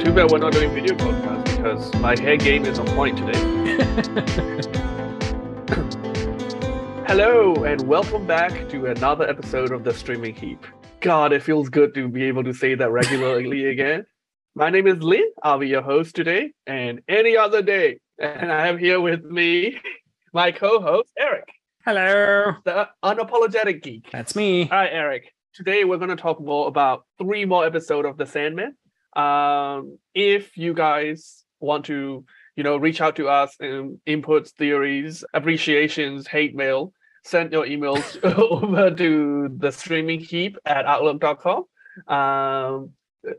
Too bad we're not doing video podcast because my hair game is on point today. Hello and welcome back to another episode of the Streaming Heap. God, it feels good to be able to say that regularly again. My name is Lin. I'll be your host today and any other day. And I have here with me my co-host Eric, Hello. the unapologetic geek. That's me. Hi, Eric. Today we're going to talk more about three more episodes of The Sandman. Um, if you guys want to, you know, reach out to us and inputs, theories, appreciations, hate mail, send your emails over to the streaming heap at outlook.com. Um,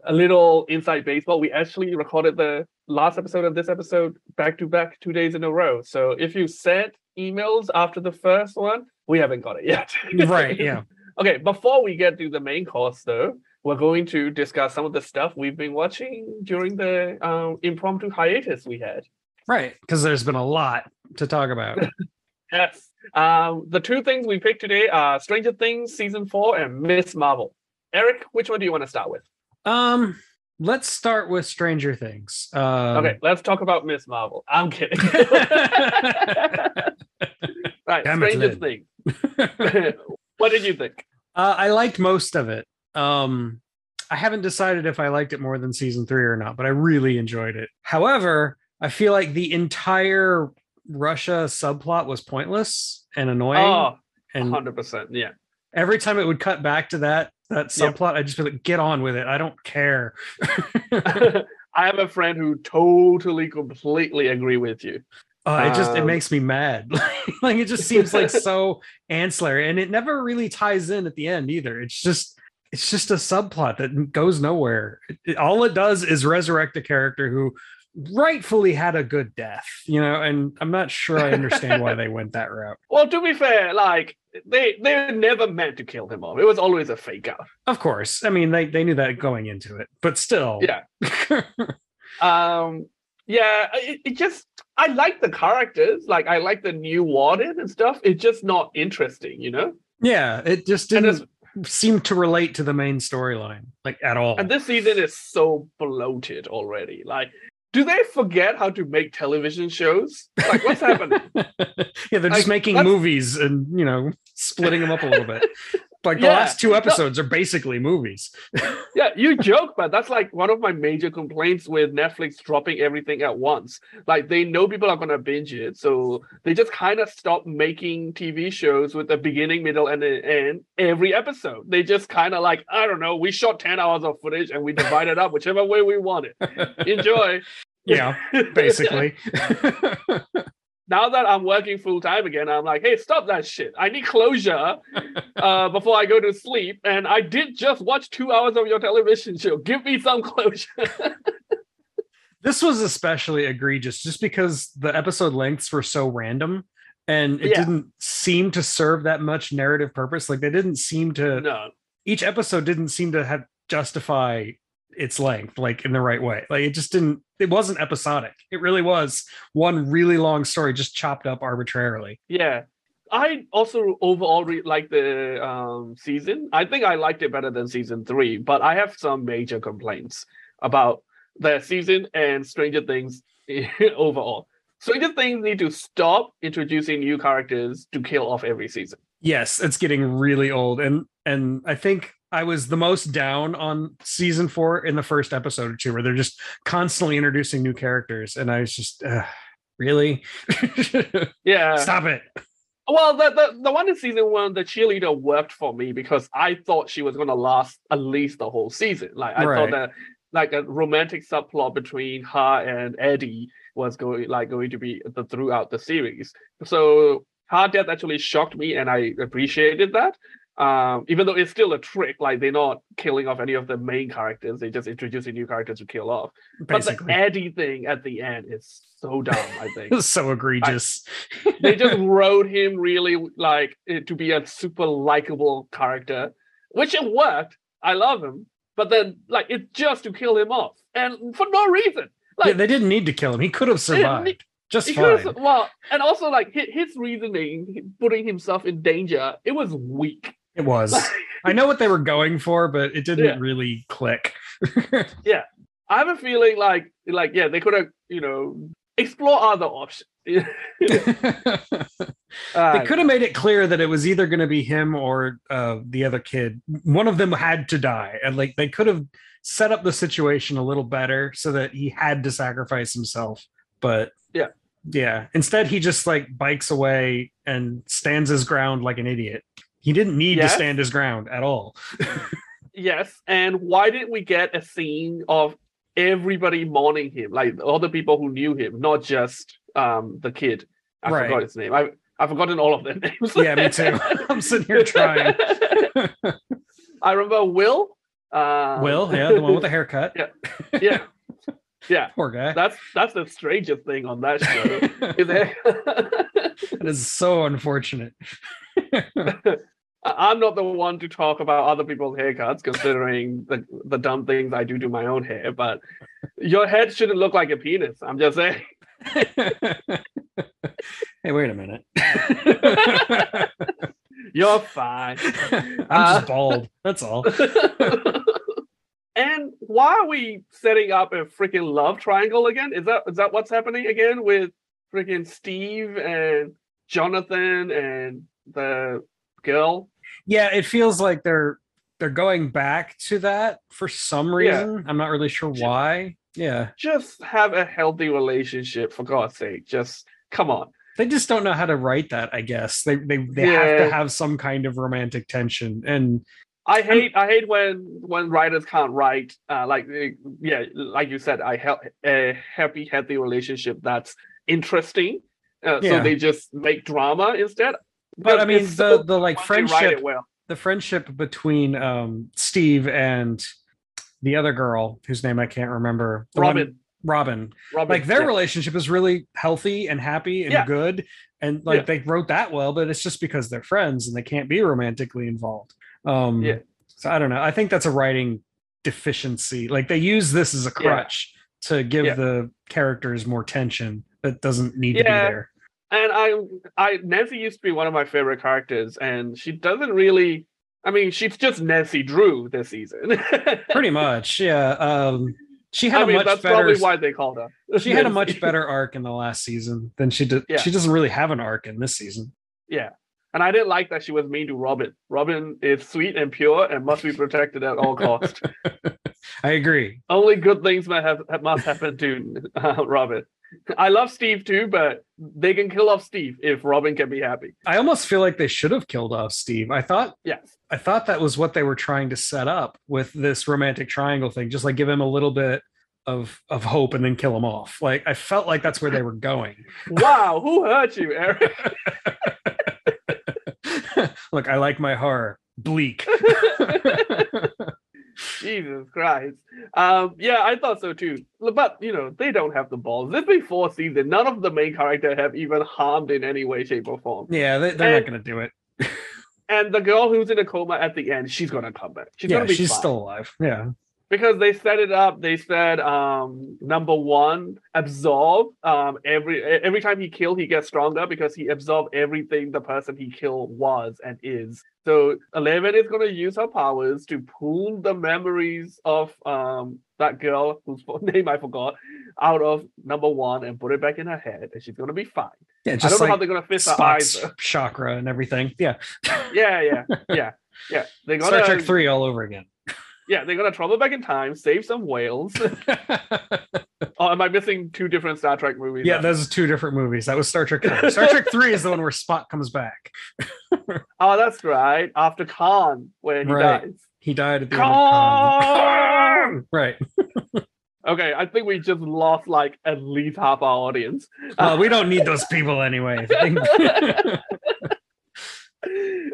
a little inside baseball. We actually recorded the last episode of this episode back to back two days in a row. So if you sent emails after the first one, we haven't got it yet. right. Yeah. Okay, before we get to the main course, though, we're going to discuss some of the stuff we've been watching during the um, impromptu hiatus we had. Right. Because there's been a lot to talk about. Yes. Um, the two things we picked today are Stranger Things season four and Miss Marvel. Eric, which one do you want to start with? Um, let's start with Stranger Things. Um, okay, let's talk about Miss Marvel. I'm kidding. right, Damn Stranger. Things. what did you think? Uh, I liked most of it. Um, I haven't decided if I liked it more than season three or not, but I really enjoyed it. However, I feel like the entire Russia subplot was pointless and annoying. Oh, and 100%. Yeah. Every time it would cut back to that that Yep. subplot, I'd just be like, get on with it. I don't care. I have a friend who totally, completely agree with you. Uh, it just it Um, makes me mad. like it just seems like so ancillary, and it never really ties in at the end either. It's just it's just a subplot that goes nowhere. It- all it does is resurrect a character who rightfully had a good death, you know. And I'm not sure I understand why they went that route. Well, to be fair, like they they were never meant to kill him off. It was always a fake out. Of course, I mean they they knew that going into it, but still, Yeah. Um, yeah, it, it just I like the characters. Like I like the new warden and stuff. It's just not interesting, you know. yeah, it just didn't seem to relate to the main storyline like at all. And this season is so bloated already. Like, do they forget how to make television shows? Like, what's happening? yeah, they're just Like, making let's- movies and you know splitting them up a little bit. Like the Yeah, last two no- episodes are basically movies. Yeah, you joke, but that's like one of my major complaints with Netflix dropping everything at once. Like they know people are gonna binge it, so they just kind of stop making TV shows with a beginning, middle, and an end every episode. They just kind of like, I don't know, we shot 10 hours of footage and we divide it up whichever way we want it. Enjoy. Yeah, basically. now that I'm working full time again, I'm like, hey, stop that shit. I need closure uh, before I go to sleep. And I did just watch two hours of your television show. Give me some closure. this was especially egregious just because the episode lengths were so random and it Yeah. didn't seem to serve that much narrative purpose. Like they didn't seem to no. each episode didn't seem to have justify its length like in the right way. Like it just didn't it wasn't episodic. It really was one really long story just chopped up arbitrarily. Yeah. I also overall re- like the um, season. I think I liked it better than season three, but I have some major complaints about the season and Stranger Things overall. Stranger Things need to stop introducing new characters to kill off every season. Yes, it's getting really old and and I think I was the most down on season 4 in the first episode or two where they're just constantly introducing new characters and I was just uh, really Yeah. stop it. Well, the, the the one in season one, the cheerleader worked for me because I thought she was gonna last at least the whole season. Like I Right. thought that like a romantic subplot between her and Eddie was going like going to be the throughout the series. So her death actually shocked me, and I appreciated that. Um, even though it's still a trick, like they're not killing off any of the main characters, they just introducing new characters to kill off. But the Basically. Eddie thing at the end is so dumb. I think so egregious. they just wrote him really like eh, to be a super likable character, which it worked. I love him, but then like it's just to kill him off, and for no reason. Yeah, Like they didn't need to kill him. He could have survived. just fine. well, and also like his reasoning, putting himself in danger, it was weak. It was. I know what they were going for, but it didn't Yeah. really click. Yeah. I have a feeling like like yeah, they could have you know explore other options. they could have made it clear that it was either going to be him or uh, the other kid. One of them had to die, and like they could have set up the situation a little better so that he had to sacrifice himself. But Yeah. yeah. Instead, he just like bikes away and stands his ground like an idiot. He didn't need Yes. to stand his ground at all. Yes, and why didn't we get a scene of everybody mourning him, like all the people who knew him, not just um the kid? I Right. forgot his name. I I've forgotten all of their names. Yeah, me too. I'm sitting here trying. I remember Will. Uh, Will, yeah, the one with the haircut. yeah, yeah. yeah. Poor guy. That's that's the strangest thing on that show. is that- That is so unfortunate. I'm not the one to talk about other people's haircuts, considering the the dumb things I do to my own hair. But your head shouldn't look like a penis. I'm just saying. hey, wait a minute. You're fine. I'm Uh, just bald. That's all. and why are we setting up a freaking love triangle again? Is that is that what's happening again with freaking Steve and Jonathan and the girl? Yeah, it feels like they're they're going back to that for some Yeah. reason. I'm not really sure why. Yeah. Just have a healthy relationship for God's sake. Just come on. They just don't know how to write that, I guess. They they, they have to have some kind of romantic tension. And I hate I hate when when writers can't write uh, like yeah like you said I help a happy healthy relationship that's interesting uh, Yeah. so they just make drama instead. But I mean the the like fun to write friendship well. the friendship between um Steve and the other girl whose name I can't remember. The one- Robin, Robin. Robin, like their yeah. relationship is really healthy and happy and Yeah. good and like Yeah. they wrote that well but it's just because they're friends and they can't be romantically involved um Yeah. so i don't know i think that's a writing deficiency like they use this as a crutch to give the characters more tension that doesn't need to be there and I I Nancy used to be one of my favorite characters, and she doesn't really. I mean, she's just Nancy Drew this season. pretty much yeah um she had I a mean, much that's better probably why they called her. she had a much better arc in the last season than she did Yeah. she doesn't really have an arc in this season Yeah. And I didn't like that she was mean to Robin. Robin is sweet and pure and must be protected at all costs. i agree Only good things might have must happen to uh, Robin. I love Steve too, but they can kill off Steve if Robin can be happy. i almost feel like they should have killed off steve i thought Yes. I thought that was what they were trying to set up with this romantic triangle thing, just like give him a little bit of of hope and then kill him off. Like I felt like that's where they were going. Wow, who hurt you, Eric? Look, I like my horror bleak. Jesus Christ. Um, yeah, I thought so too. But you know, they don't have the balls. This before season. None of the main character have even harmed in any way, shape, or form. yeah, they, they're And- not going to do it. And the girl who's in a coma at the end, she's gonna come back. She's yeah, gonna be she's fine. still alive. Yeah, because they set it up they said um number one absorb um every every time he killed he gets stronger because he absorbed everything the person he killed was and is. So 11 is going to use her powers to pull the memories of um that girl whose name i forgot out of number one and put it back in her head and she's going to be fine. Yeah, i don't know how they're going to fix her eyes chakra and everything. Yeah, yeah yeah yeah yeah. They're Star gonna Trek three all over again. Yeah they're gonna travel back in time save some whales oh am i missing two different star trek movies yeah, now? those are two different movies. That was Star Trek. 3. Star Trek three is the one where Spock comes back. Oh, that's right. After Khan, when he Right. dies. He died at the end of Khan. Khan! Right. Okay, I think we just lost like at least half our audience. Well, we don't need those people anyway.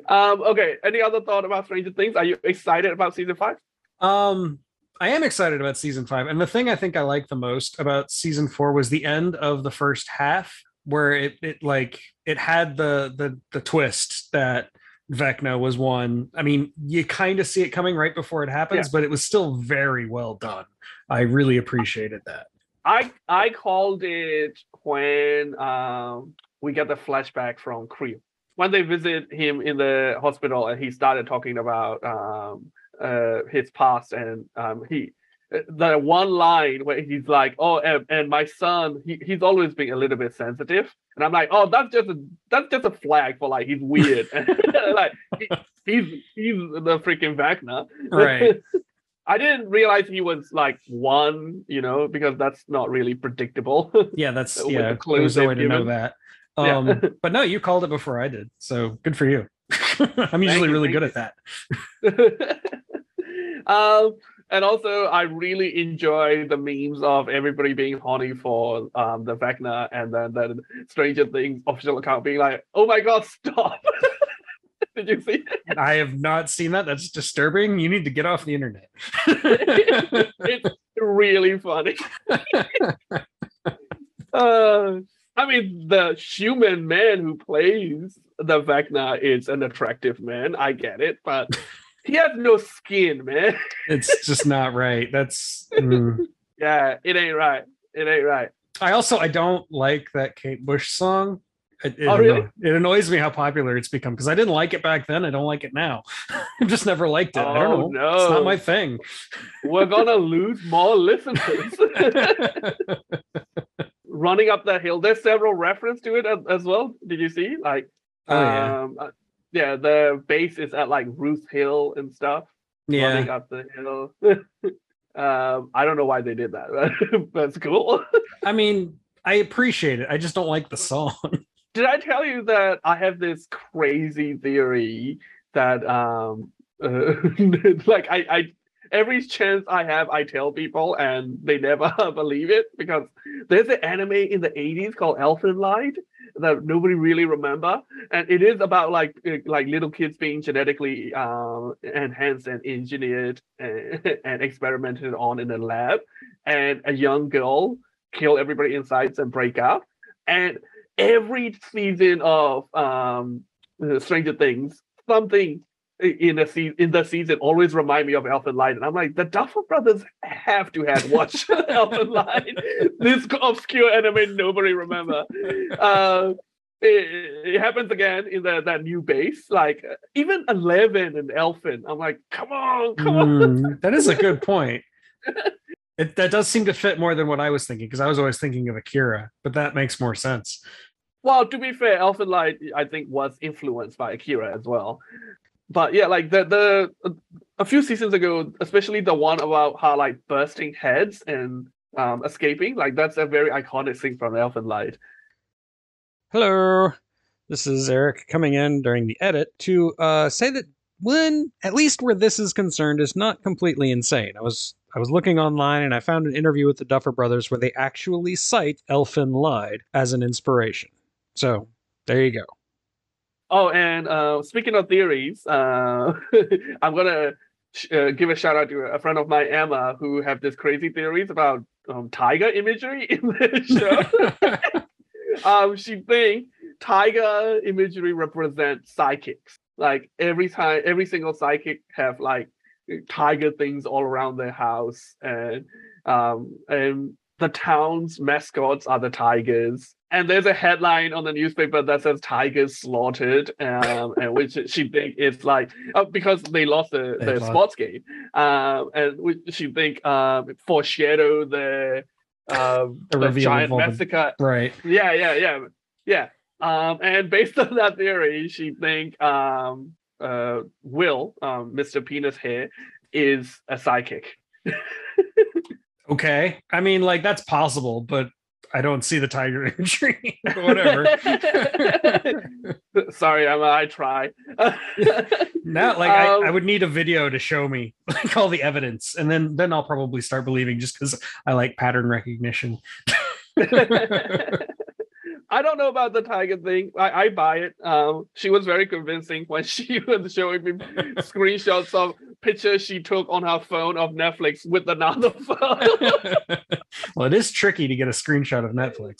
um, okay, any other thought about Stranger Things? Are you excited about season five? Um, I am excited about season five, and the thing I think I like the most about season four was the end of the first half, where it it like it had the the the twist that Vecna was one. I mean, you kind of see it coming right before it happens, Yeah. but it was still very well done. I really appreciated that. I I called it when um we get the flashback from Creel when they visit him in the hospital and he started talking about um uh his past and um he the one line where he's like, "Oh, and, and my son, he, he's always been a little bit sensitive," and I'm like, "Oh, that's just a that's just a flag for like he's weird, like he, he's he's the freaking Vecna, Right. I didn't realize he was like one, you know, because that's not really predictable. Yeah, that's the yeah. clues There's no way to know that. Yeah. Um, but no, you called it before I did, so good for you. I'm usually you, really good you. at that. Um, and also, I really enjoy the memes of everybody being horny for um, the Vecna, and then the Stranger Things official account being like, "Oh my god, stop!" Did you see? it? I have not seen that. That's disturbing. You need to get off the internet. it's really funny. uh, I mean, the human man who plays the Vecna is an attractive man. I get it, but he has no skin, man. it's just not right. That's. mm. Yeah, it ain't right. It ain't right. I also I don't like that Kate Bush song. It, it Oh, really? it annoys me how popular it's become because I didn't like it back then. I don't like it now. I've just never liked it. I don't Oh, know. It's not no. my thing. We're gonna lose more listeners. Running up that hill. There's several reference to it as, as well. Did you see? Like, Oh, yeah. um, uh, yeah, the base is at like Ruth Hill and stuff. Yeah, running up the hill. um, I don't know why they did that. but That's cool. I mean, I appreciate it. I just don't like the song. Did I tell you that I have this crazy theory that um uh, like I I every chance I have I tell people and they never believe it because there's an anime in the 80s called Elfen Lied that nobody really remember. And it is about like uh, like little kids being genetically um enhanced and engineered and, and experimented on in a lab. And a young girl kill everybody inside and break out and every season of um Stranger Things, something in a se- in the season always remind me of Elfen Lied, and I'm like, the Duffer Brothers have to have watched Elfen Lied. This obscure anime nobody remember. Uh, it, it happens again in the that new base. Like even Eleven and Elfin, I'm like, come on, come on. Mm, that is a good point. It, that does seem to fit more than what I was thinking because I was always thinking of Akira, but that makes more sense. Well, to be fair, Elfen Lied I think was influenced by Akira as well. But yeah, like the the a few seasons ago, especially the one about how like bursting heads and um escaping, like that's a very iconic thing from Elfen Lied. Hello. This is Eric coming in during the edit to uh, say that when at least where this is concerned is not completely insane. I was I was looking online and I found an interview with the Duffer Brothers where they actually cite Elfen Lied as an inspiration. So there you go. Oh, and uh, speaking of theories, uh, I'm gonna sh- uh, give a shout out to a friend of mine, Emma, who have this crazy theories about um, tiger imagery in the show. um, she think tiger imagery represents psychics. Like every time, every single psychic have like tiger things all around their house, and um, and the town's mascots are the tigers. And there's a headline on the newspaper that says "Tigers slaughtered," um, and which she think is like uh, because they lost the, They the lost. sports game, um, and which she think um, foreshadow the um, The the, giant of all the- massacre right. yeah, yeah, yeah, yeah. Um, and based on that theory, she think um, uh, Will, um, Mr. Penis here, is a psychic. Okay. I mean, like that's possible, but I don't see the tiger imagery. Whatever. Sorry, Emma, I try. Now, like I, I Um, would need a video to show me like all the evidence, and then then I'll probably start believing just because I like pattern recognition. I don't know about the tiger thing. I, I buy it. Um, she was very convincing when she was showing me screenshots of pictures she took on her phone of Netflix with another phone. well, it is tricky to get a screenshot of Netflix.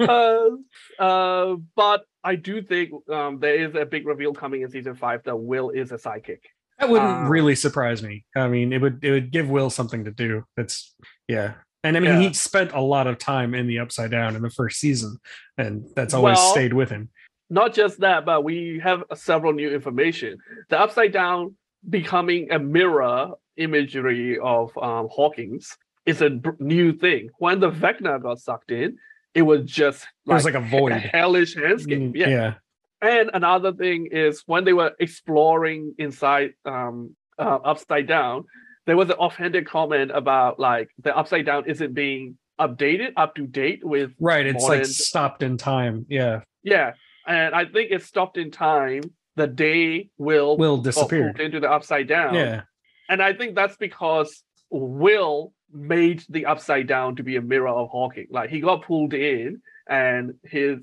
uh, uh, but I do think um, there is a big reveal coming in season five that Will is a psychic. that wouldn't Uh, really surprise me. I mean, it would it would give Will something to do. That's yeah. And I mean, Yeah. he spent a lot of time in the Upside Down in the first season, and that's always Well- stayed with him. Not just that, but we have several new information. The upside down becoming a mirror imagery of um, Hawkins is a new thing. When the Vecna got sucked in, it was just It was like, like a a void. hellish landscape. Mm, Yeah. yeah. And another thing is when they were exploring inside um, uh, Upside Down, there was an offhanded comment about like the Upside Down isn't being updated, up to date with Right. It's Modern- like stopped in time. Yeah. yeah. And I think it's stopped in time the day Will Will disappear into the Upside Down. Yeah. And I think that's because Will made the Upside Down to be a mirror of Hawkins. Like he got pulled in, and his,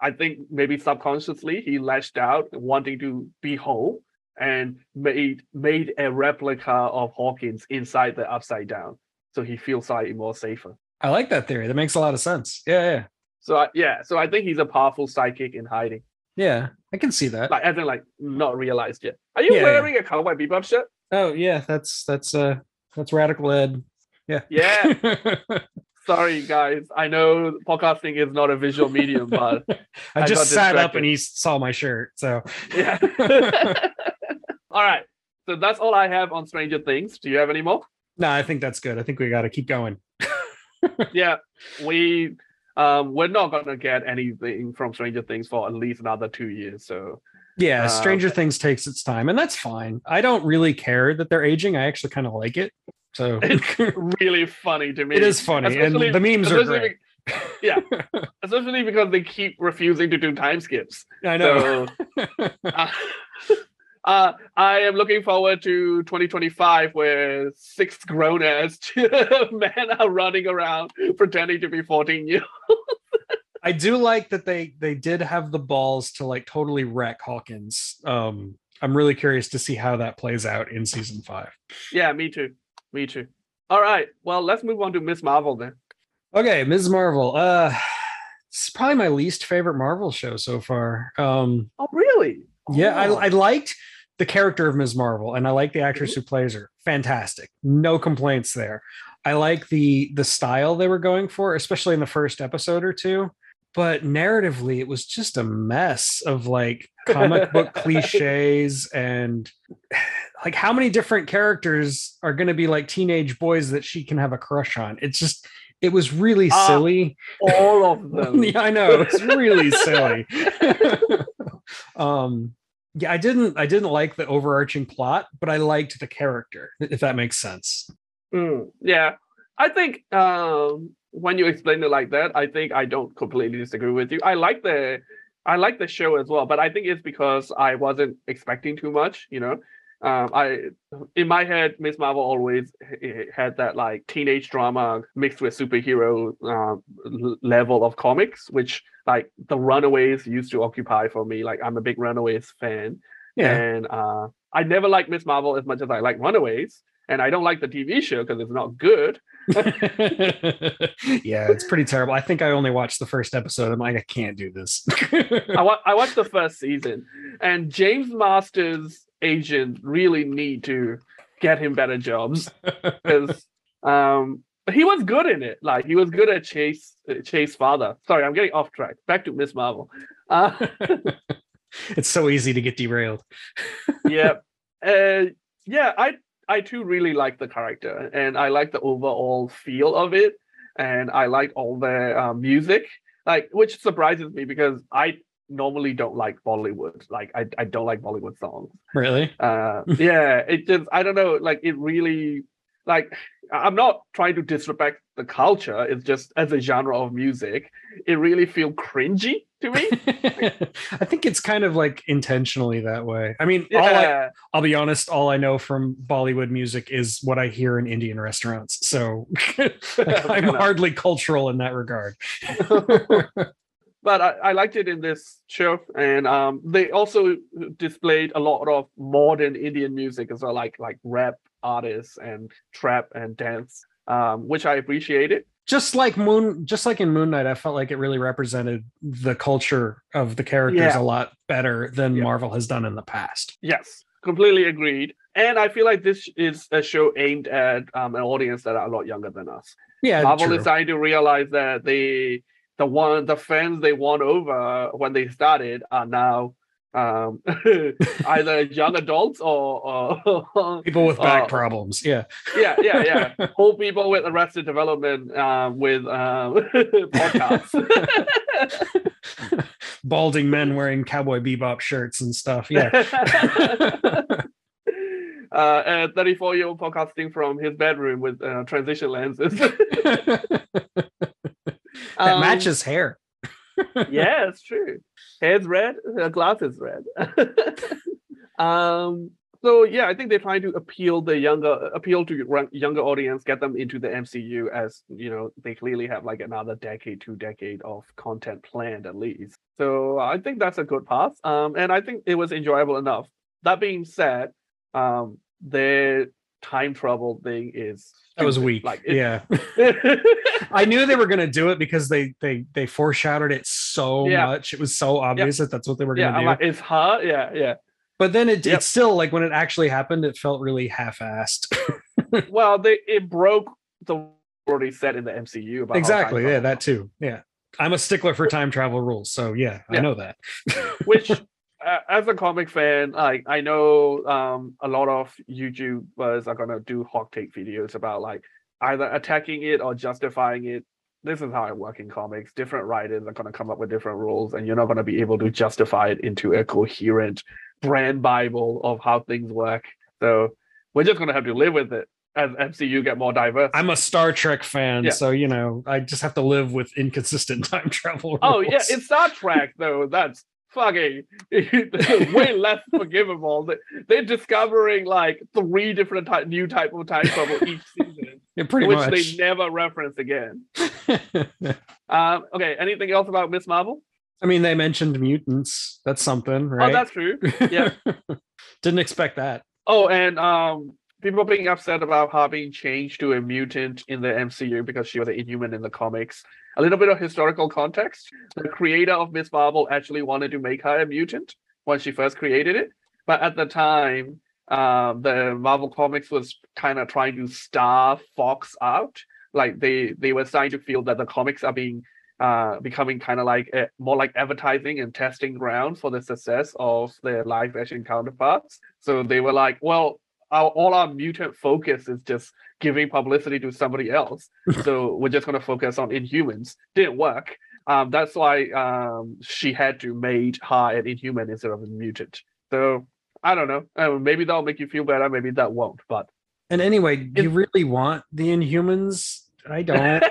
I think maybe subconsciously he lashed out, wanting to be whole, and made made a replica of Hawkins inside the Upside Down, so he feels slightly more safer. I like that theory. That makes a lot of sense. Yeah. Yeah. So I, yeah, so I think he's a powerful psychic in hiding, Yeah. I can see that. like as in like not realized yet. Are you Yeah, yeah. wearing a Cowboy Bebop shirt? Oh, yeah. That's, that's, uh, that's radical ed. Yeah. Yeah. Sorry, guys. I know podcasting is not a visual medium, but I I just sat up and he saw my shirt. So yeah. all right. So that's all I have on Stranger Things. Do you have any more? no, I think that's good. I think we got to keep going. Yeah, we um we're not gonna get anything from Stranger Things for at least another two years. So Yeah, Uh, Stranger Things takes its time, and that's fine. I don't really care that they're aging. I actually kind of like it. So it's really funny to me. it is funny, and the memes are especially great. yeah, especially because they keep refusing to do time skips. I know. So, uh, uh, I am looking forward to 2025, where six grown ass men are running around pretending to be 14 years. Old. I do like that they they did have the balls to like totally wreck Hawkins. Um, I'm really curious to see how that plays out in season five. Yeah, me too. Me too. All right. Well, let's move on to Miss Marvel then. Okay, Ms. Marvel. Uh, it's probably my least favorite Marvel show so far. Um, Oh, really? Yeah, Oh. I, I liked the character of Ms. Marvel, and I like the actress who plays her. Fantastic, no complaints there. I like the the style they were going for, especially in the first episode or two. But narratively, it was just a mess of like comic book cliches and like how many different characters are going to be like teenage boys that she can have a crush on. It's just it was really Ah. silly. all of them. yeah, I know it's really silly. um, yeah, I didn't I didn't like the overarching plot, but I liked the character, if that makes sense. Mm, yeah, I think um, when you explain it like that, I think I don't completely disagree with you. I like the I like the show as well, but I think it's because I wasn't expecting too much. You know, um, I in my head, Miss Marvel always had that like teenage drama mixed with superhero uh, level of comics, which like the Runaways used to occupy for me. Like I'm a big Runaways fan. Yeah, And uh, I never liked Miss Marvel as much as I like Runaways. And I don't like the TV show because it's not good. yeah, it's pretty terrible. I think I only watched the first episode. I'm like, I can't do this. I, wa- I watched the first season, and James Marsters' agent really need to get him better jobs because um, he was good in it. Like he was good at Chase Chase father. Sorry, I'm getting off track. Back to Miss Marvel. Uh, it's so easy to get derailed. yeah, uh, yeah. I I too really like the character, and I like the overall feel of it, and I like all the uh, music, like which surprises me because I normally don't like Bollywood. Like I I don't like Bollywood songs. Really? Uh, yeah, it just I don't know. Like it really like I'm not trying to disrespect the culture. It's just as a genre of music, it really feel cringy to me. I think it's kind of like intentionally that way. I mean, all I, Yeah. I'll be honest, all I know from Bollywood music is what I hear in Indian restaurants. So like, I'm hardly cultural in that regard. But I, I liked it in this show, and um, they also displayed a lot of modern Indian music as well, like like rap artists and trap and dance, um, which I appreciated. just like Moon, just like in Moon Knight, I felt like it really represented the culture of the characters Yeah. a lot better than Yeah. Marvel has done in the past. Yes, completely agreed. and I feel like this is a show aimed at um, an audience that are a lot younger than us. Yeah, Marvel true. is starting to realize that they the one the fans they won over when they started are now um, either young adults or, or people with back uh, problems. Yeah, yeah yeah yeah old people with arrested development um, with um, podcasts. balding men wearing cowboy bebop shirts and stuff. Yeah. uh, a 34 year old podcasting from his bedroom with uh, transition lenses. that Um, matches hair. yeah, it's true. Hair's red, uh, glass is red. um, so yeah, I think they're trying to appeal the younger, appeal to younger audience, get them into the MCU as you know they clearly have like another decade, two decade of content planned at least. So I think that's a good path. Um, and I think it was enjoyable enough. That being said, um, their time travel thing is That was weak. Like it- yeah. I knew they were going to do it because they they they foreshadowed it so Yeah. much. It was so obvious that that's what they were going to like, do. it's hot. Yeah, yeah. but then it Yep. it's still like when it actually happened, it felt really half-assed. well, they it broke the already set in the MCU about exactly. Yeah, that too. Yeah. I'm a stickler for time travel rules, so yeah, I know that. which uh, as a comic fan like i know um a lot of youtubers are gonna do hot take videos about like either attacking it or justifying it. This is how i work in comics. Different writers are going to come up with different rules and you're not going to be able to justify it into a coherent brand bible of how things work. So we're just going to have to live with it as mcu get more diverse. I'm a Star Trek fan, Yeah. so you know, I just have to live with inconsistent time travel. Oh yeah, it's Star Trek though, that's fucking way less forgivable. They- They're discovering like three different type, new type of time travel each season, Yeah, pretty which much. they never reference again. Um, okay, anything else about Miss Marvel? I mean, they mentioned mutants. That's something, right? Oh, that's true. yeah. Didn't expect that. Oh, and um, people being upset about her being changed to a mutant in the MCU because she was an Inhuman in the comics. A little bit of historical context: the creator of Miss Marvel actually wanted to make her a mutant when she first created it, but at the time, um, the Marvel Comics was kind of trying to star Fox out. Like they they were starting to feel that the comics are being uh, becoming kind of like a, more like advertising and testing ground for the success of their live action counterparts. So they were like, well, our, all our mutant focus is just giving publicity to somebody else. so we're just going to focus on Inhumans. Didn't work. Um, that's why um, she had to made her an Inhuman instead of a mutant. So I don't know. Uh, maybe that'll make you feel better. Maybe that won't. But And anyway, do you really want the Inhumans? I don't.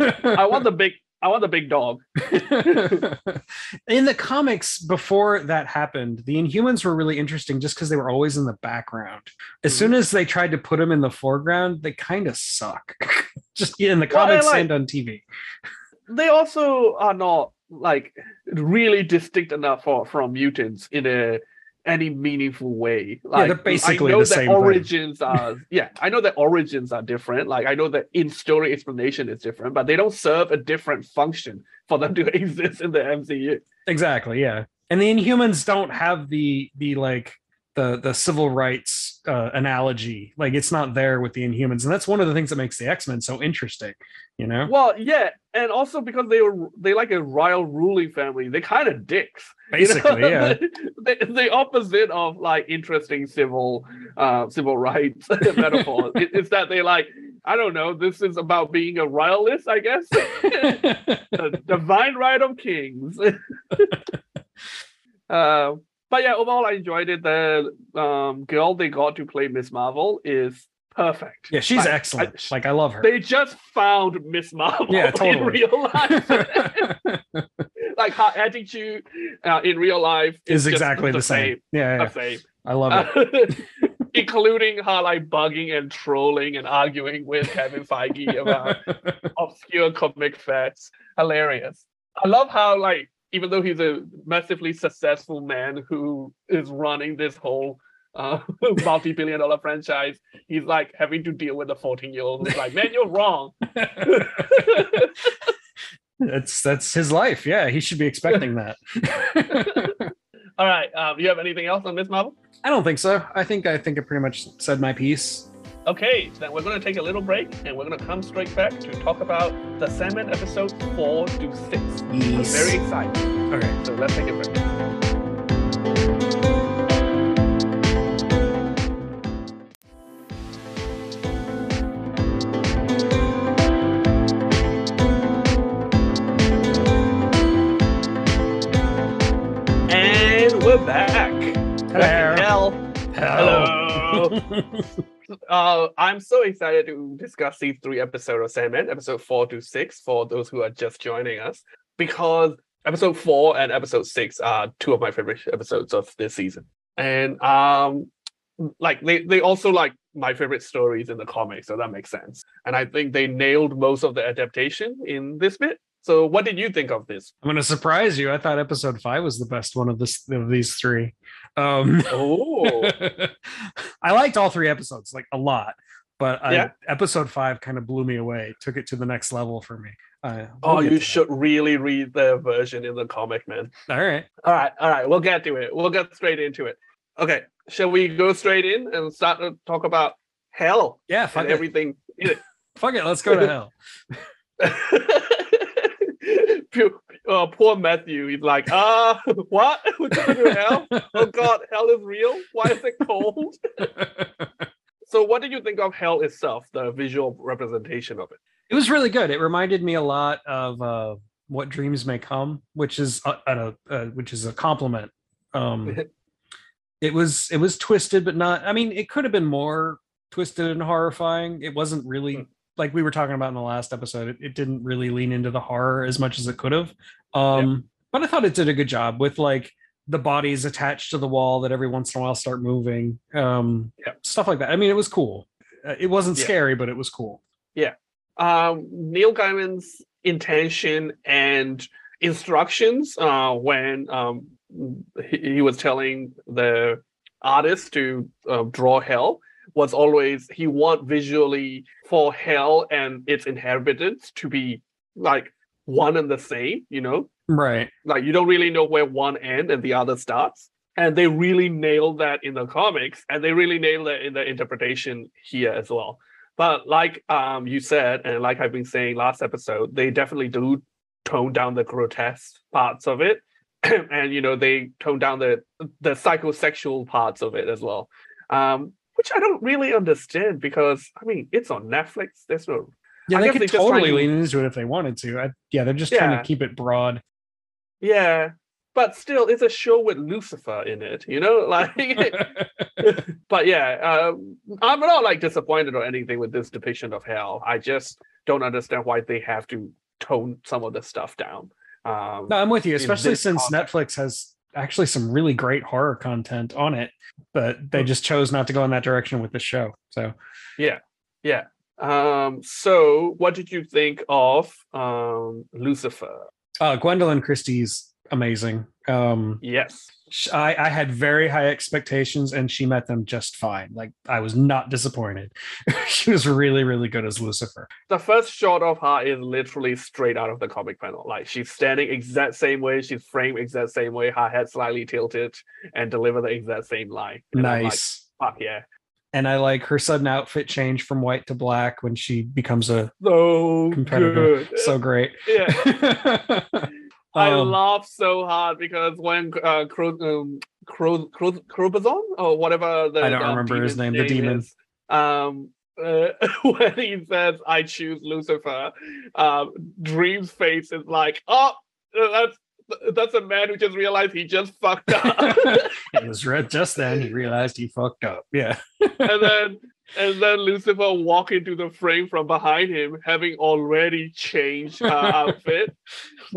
I want the big. I want the big dog. in the comics before that happened, the Inhumans were really interesting just because they were always in the background. As Mm-hmm. soon as they tried to put them in the foreground, they kind of suck. just in the Well, comics like- and on TV. they also are not like really distinct enough for from mutants in a any meaningful way. Like they're basically I know the their same thing. origins are yeah, I know their origins are different. Like I know that in story explanation is different, but they don't serve a different function for them to exist in the MCU. Exactly, yeah. And the Inhumans don't have the the like the the civil rights uh, analogy. Like it's not there with the Inhumans, and that's one of the things that makes the X Men so interesting. You know, Well, yeah, and also because they were they like a royal ruling family, they kind of dicks. you know? basically, yeah. the, the opposite of like interesting civil uh civil rights metaphor is, is that they like i don't know this is about being a royalist i guess the divine right of kings uh but yeah overall i enjoyed it the um girl they got to play miss marvel is perfect yeah, she's Like, excellent. I- like I love her. they just found miss marvel Yeah, in totally. real life like her attitude uh, in real life is just exactly the same. Yeah, yeah, the same I love it. including her like bugging and trolling and arguing with Kevin Feige about obscure comic facts. Hilarious. I love how like even though he's a massively successful man who is running this whole uh, multi-billion dollar franchise, he's like having to deal with a 14 year old who's like, man, you're wrong. that's that's his life. Yeah, he should be expecting that. All right. Um, you have anything else on Miss Marvel? I don't think so. I think I think I pretty much said my piece. Okay, then we're going to take a little break and we're going to come straight back to talk about the Sandman episode 4 to 6. I'm Yes. very excited. Okay. So let's take a break. uh, I'm so excited to discuss these three episodes of Sandman, episode four to six, for those who are just joining us, because episode four and episode six are two of my favorite episodes of this season, and um, like they they also like my favorite stories in the comics, so that makes sense. And I think they nailed most of the adaptation in this bit. So, what did you think of this? I'm gonna surprise you. I thought episode five was the best one of this of these three. Um, Oh, I liked all three episodes like a lot, but I, Yeah. episode five kind of blew me away. Took it to the next level for me. Uh, oh, we'll get you should really read the version in the comic, man. All right. All right, all right, we'll get to it. We'll get straight into it. Okay, shall we go straight in and start to talk about hell Yeah. Fuck everything? Fuck it. Let's go to hell. uh, poor Matthew, he's like, uh, what? We're going to hell? Oh God, hell is real? Why is it cold? So, what did you think of hell itself, the visual representation of it? it was really good. It reminded me a lot of uh, what dreams may come, which is a, a, a which is a compliment. Um, it was it was twisted, but not. I mean, it could have been more twisted and horrifying. It wasn't really Hmm. Like we were talking about in the last episode. It, it didn't really lean into the horror as much as it could have. Um, But I thought it did a good job with like the bodies attached to the wall that every once in a while start moving. Um, Yeah. stuff like that. I mean, it was cool. Uh, it wasn't Yeah. scary, but it was cool. Yeah. Um, Neil Gaiman's intention and instructions uh, when um, he, he was telling the artist to uh, draw hell was always he want visually for hell and its inhabitants to be like one and the same, you know, Right. like you don't really know where one end and the other starts. And they really nailed that in the comics, and they really nailed it in the interpretation here as well. But like um you said, and like I've been saying last episode, they definitely do tone down the grotesque parts of it, and you know they tone down the the psychosexual parts of it as well, um, which I don't really understand because I mean it's on Netflix. There's no Yeah, I they could they just trying totally to- lean into it if they wanted to. I, yeah, they're just trying to keep it broad. yeah, but still it's a show with Lucifer in it, you know, like. but yeah, um, I'm not like disappointed or anything with this depiction of hell. I just don't understand why they have to tone some of the stuff down. Um, no, I'm with you, especially since. Netflix has actually some really great horror content on it, but they Hmm. just chose not to go in that direction with the show. So yeah, yeah. Um, so, what did you think of um, Lucifer? uh Gwendoline Christie's amazing. Um Yes. I, I had very high expectations and she met them just fine. Like I was not disappointed. she was really, really good as Lucifer. The first shot of her is literally straight out of the comic panel. Like she's standing exact same way, she's framed exact same way, her head slightly tilted, and deliver the exact same line. And I'm like, Nice. Fuck yeah. and I like her sudden outfit change from white to black when she becomes a So Competitor. good. so great. yeah. I Um, laugh so hard because when uh Cro- um, Cro- Cro- Crobazon or whatever the I don't remember his name, the demon. is, um uh, when he says I choose Lucifer, um Dream's face is like, oh that's that's a man who just realized he just fucked up. it was red just then he realized he fucked up. Yeah. and then and then Lucifer walk into the frame from behind him, having already changed her outfit.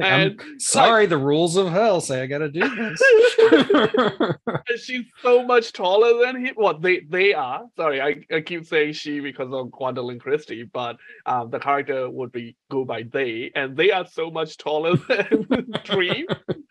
I'm And sorry, the rules of hell say I gotta do this. and she's so much taller than him. What they they are. Sorry, I, I keep saying she because of Gwendoline Christie, but um, the character would be go by they, and they are so much taller than Dream.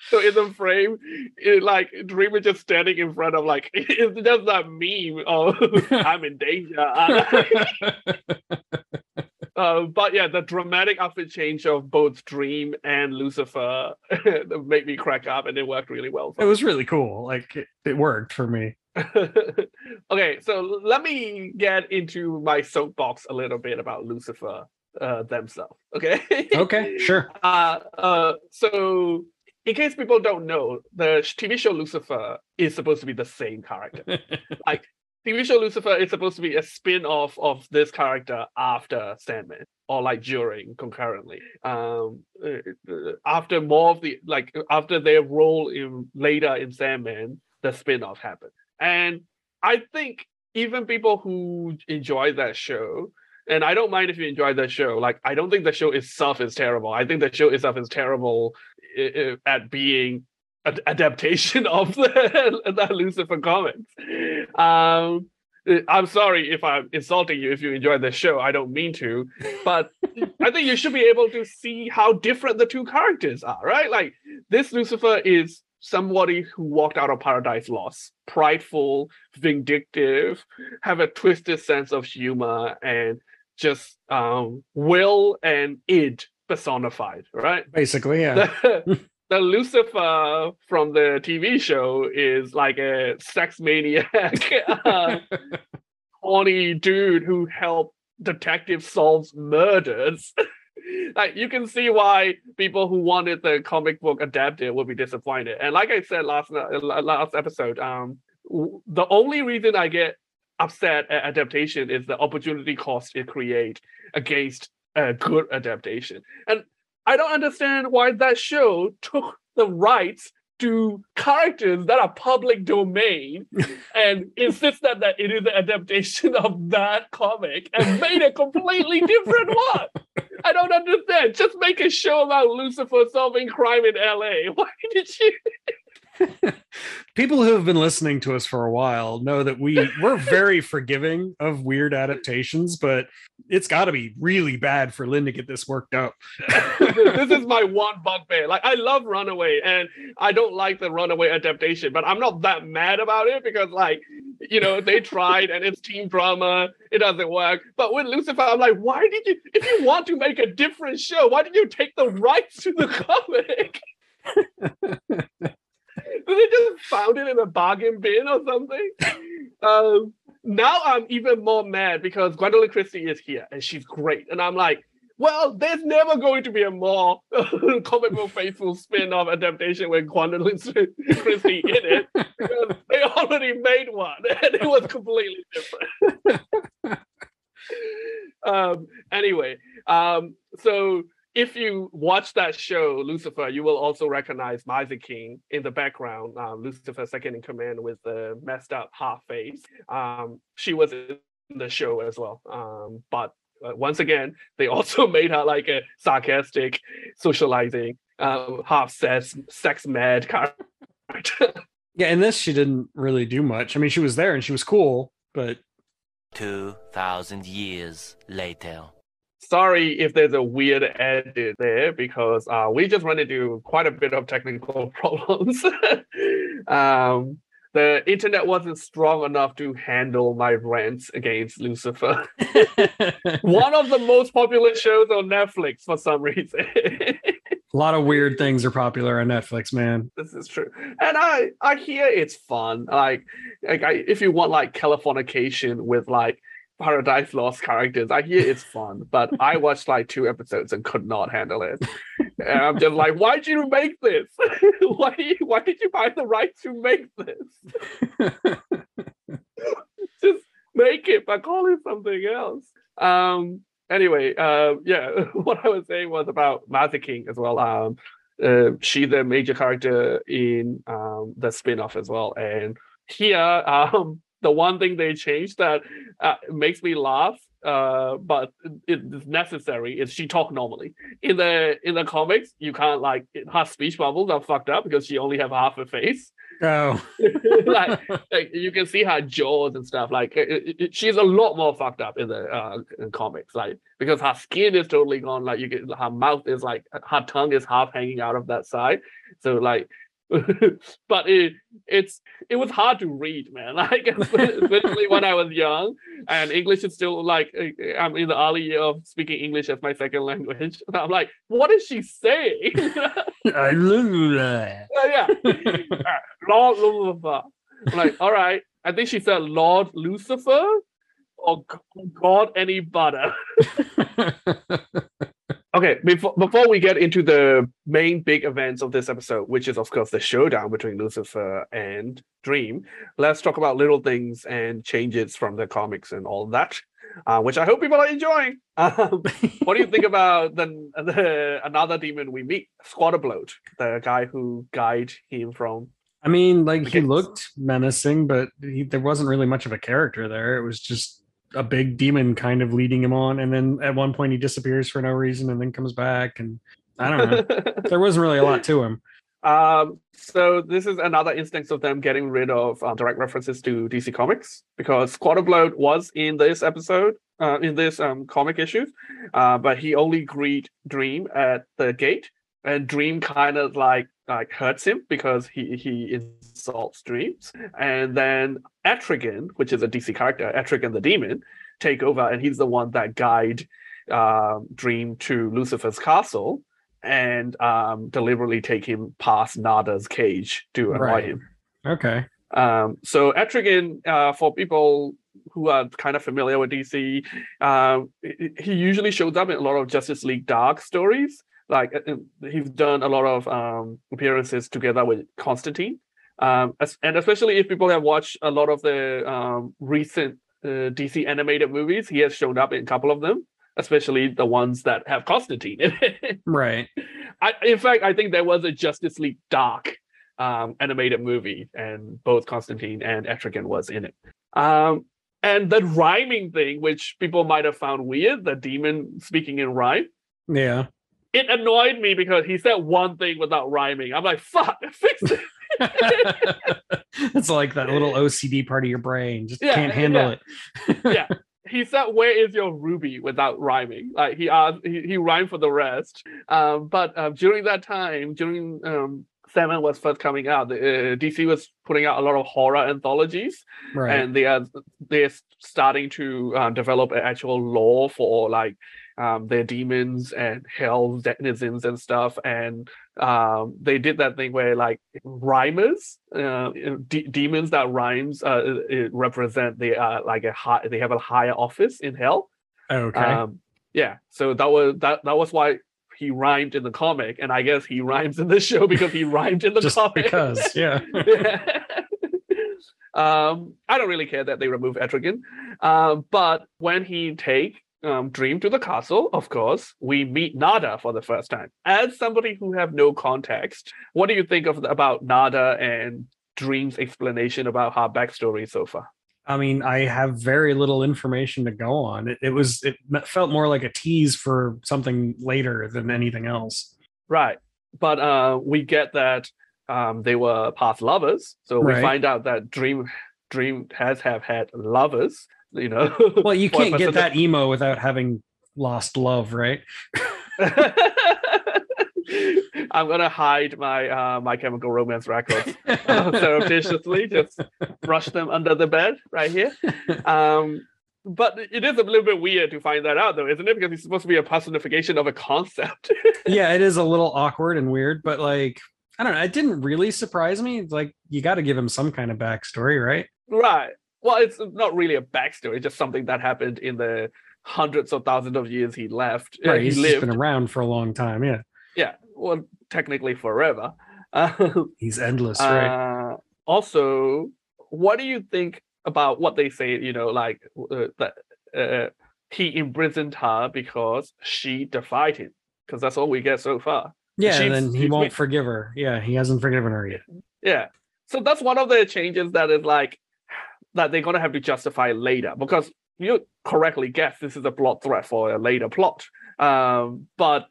So in the frame, it, like Dream is just standing in front of like it's just that meme of I'm in danger. uh, but yeah, the dramatic outfit change of both Dream and Lucifer made me crack up, and it worked really well. It was really cool. Like it, it worked for me. okay, so let me get into my soapbox a little bit about Lucifer uh, themselves. Okay. okay, sure. Uh, uh, so in case people don't know, the TV show Lucifer is supposed to be the same character. like TV show Lucifer is supposed to be a spin-off of this character after Sandman or like during concurrently. Um, uh, after more of the like after their role in later in Sandman, the spin-off happened. And I think even people who enjoy that show, and I don't mind if you enjoy that show, like I don't think the show itself is terrible. I think the show itself is terrible at being an adaptation of the, the Lucifer comics. Um, I'm sorry if I'm insulting you if you enjoy the show. I don't mean to, but I think you should be able to see how different the two characters are, right? Like this Lucifer is somebody who walked out of paradise lost, prideful, vindictive, have a twisted sense of humor, and just um, will and id personified, right? Basically, yeah. The, the Lucifer from the TV show is like a sex maniac, uh, horny dude who helped detectives solve murders like you can see why people who wanted the comic book adapted would be disappointed. And like I said last last episode, um, the only reason I get upset at adaptation is the opportunity cost it create against a good adaptation. And I don't understand why that show took the rights to characters that are public domain and insisted that it is an adaptation of that comic and made a completely different one. I don't understand. Just make a show about Lucifer solving crime in LA. Why did you? People who have been listening to us for a while know that we we're very forgiving of weird adaptations, but it's got to be really bad for Lynn to get this worked up. this is my one bugbear. Like I love Runaway, and I don't like the Runaway adaptation, but I'm not that mad about it because, like, you know, they tried and it's team drama. It doesn't work. But with Lucifer, I'm like, why did you? If you want to make a different show, why did you take the rights to the comic? They just found it in a bargain bin or something. Um, now I'm even more mad because Gwendoline Christie is here and she's great. And I'm like, well, there's never going to be a more comic book faithful spin-off adaptation with Gwendoline Christie in it because they already made one and it was completely different. um, anyway, um, so if you watch that show, Lucifer, you will also recognize Mazikeen in the background. Um, Lucifer, second in command with the messed up half face. Um, she was in the show as well. Um, but uh, once again, they also made her like a sarcastic, socializing, um, half sex, sex mad character. yeah, in this, she didn't really do much. I mean, she was there and she was cool, but. 2,000 years later sorry if there's a weird edit there because uh, we just run into quite a bit of technical problems. um, the internet wasn't strong enough to handle my rants against Lucifer. One of the most popular shows on Netflix for some reason. a lot of weird things are popular on Netflix, man. This is true, and I I hear it's fun. Like, like I, if you want like Californication with like Paradise Lost characters. I hear it's fun, but I watched like two episodes and could not handle it. and I'm just like, why did you make this? why why did you buy the rights to make this? just make it, but call it something else. Um. Anyway, uh, yeah, what I was saying was about Mazikeen as well. Um, uh, she's a major character in um the spin-off as well, and here um the one thing they changed that uh, makes me laugh uh, but it's necessary is she talk normally. In the in the comics you can't like her speech bubbles are fucked up because she only have half a face. Oh. Like, like, you can see her jaws and stuff like it, it, she's a lot more fucked up in the uh, in comics like because her skin is totally gone like you get her mouth is like her tongue is half hanging out of that side. So like but it it's it was hard to read, man. Like especially when I was young, and English is still like uh, I'm in the early year of speaking English as my second language. And I'm like, what is she saying? I love that. yeah, Uh, Lord Lucifer. I'm like, all right. I think she said Lord Lucifer or God any butter. Okay, before before we get into the main big events of this episode, which is of course the showdown between Lucifer and Dream, let's talk about little things and changes from the comics and all that, uh, which I hope people are enjoying. Um, what do you think about the, the another demon we meet, Squatterbloat, the guy who guided him from? I mean, like he looked menacing, but he, there wasn't really much of a character there. It was just a big demon kind of leading him on, and then at one point he disappears for no reason, and then comes back, and I don't know. there wasn't really a lot to him. Um, so this is another instance of them getting rid of uh, direct references to DC Comics because Squatterbloat was in this episode, uh, in this um, comic issue, uh, but he only greet Dream at the gate, and Dream kind of like like hurts him because he he insults Dreams, and then Etrigan, which is a DC character, Etrigan the Demon, take over, and he's the one that guide um, Dream to Lucifer's castle and um, deliberately take him past Nada's cage to annoy Right. him. Okay. Um, so Etrigan, uh, for people who are kind of familiar with DC, um, he he usually shows up in a lot of Justice League Dark stories. Like uh, uh, he's done a lot of um, appearances together with Constantine, um, and especially if people have watched a lot of the um, recent uh, DC animated movies, he has shown up in a couple of them, especially the ones that have Constantine in it. Right. I, in fact, I think there was a Justice League Dark um, animated movie, and both Constantine and Etrigan was in it. Um, and the rhyming thing, which people might have found weird, the demon speaking in rhyme, Yeah. It annoyed me because he said one thing without rhyming. I'm like, fuck, fix it. it's like that little OCD part of your brain just Yeah, can't handle yeah. it. Yeah. He said, "Where is your ruby?" without rhyming. Like he asked, he, he rhymed for the rest. Um, but um, during that time, during um, Seven was first coming out, the, uh, DC was putting out a lot of horror anthologies, right. and they are they're starting to um, develop an actual law for like um, their demons and hell denizens and stuff. And um, they did that thing where like rhymers, uh, de- demons that rhymes uh, it represent they are like a high, they have a higher office in hell. okay. Um, yeah, so that was that that was why he rhymed in the comic, and I guess he rhymes in this show because he rhymed in the just comic. because. Yeah. um, I don't really care that they remove Etrigan. Um, but when he take um, Dream to the castle, of course, we meet Nada for the first time. As somebody who have no context, what do you think of about Nada and Dream's explanation about her backstory so far? I mean, I have very little information to go on. It, it was it felt more like a tease for something later than anything else. Right. But uh, we get that um, they were past lovers. So we Right. find out that Dream Dream has have had lovers, you know. Well, you can't get that emo without having lost love, right? I'm gonna hide my uh, my chemical romance records uh, surreptitiously, just brush them under the bed right here. Um, but it is a little bit weird to find that out, though, isn't it? Because it's supposed to be a personification of a concept. yeah, it is a little awkward and weird, but like I don't know, it didn't really surprise me. It's like you got to give him some kind of backstory, right? right. Well, it's not really a backstory; just something that happened in the hundreds of thousands of years he left. uh, right. he He's been around for a long time. Yeah, Yeah. Well, technically forever. Um, he's endless, right? Uh, also, what do you think about what they say? You know, like uh, that uh, he imprisoned her because she defied him. Because that's all we get so far. Yeah, and then he won't forgive her. Yeah, he hasn't forgiven her yet. Yeah. So that's one of the changes that is like that they're gonna have to justify later because you correctly guess this is a plot threat for a later plot. Um, but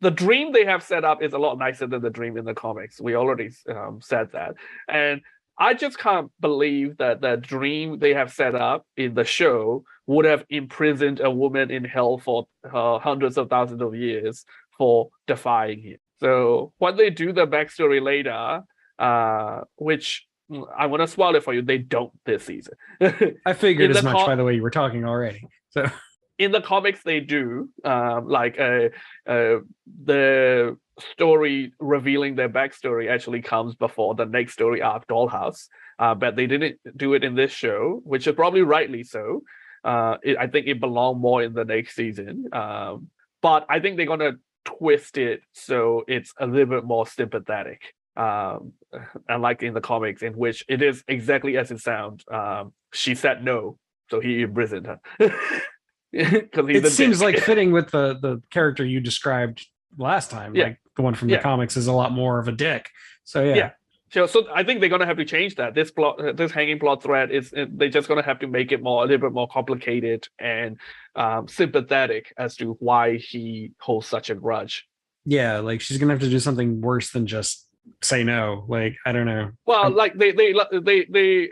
the dream they have set up is a lot nicer than the dream in the comics. We already um, said that, and I just can't believe that the dream they have set up in the show would have imprisoned a woman in hell for uh, hundreds of thousands of years for defying him. So when they do the backstory later, uh, which I want to spoil it for you, they don't this season. I figured as much co- by the way you were talking already. So in the comics they do um like uh, uh the story revealing their backstory actually comes before the next story arc dollhouse uh but they didn't do it in this show which is probably rightly so uh it, i think it belonged more in the next season um but i think they're gonna twist it so it's a little bit more sympathetic um unlike in the comics in which it is exactly as it sounds um she said no so he imprisoned her it seems dick. like fitting with the the character you described last time. Yeah. Like the one from Yeah. the comics is a lot more of a dick. So yeah. Yeah. So, so I think they're gonna have to change that. This plot, uh, this hanging plot thread is uh, they're just gonna have to make it more a little bit more complicated and um, sympathetic as to why he holds such a grudge. Yeah, like she's gonna have to do something worse than just say no. Like I don't know. Well, Um, like they they they they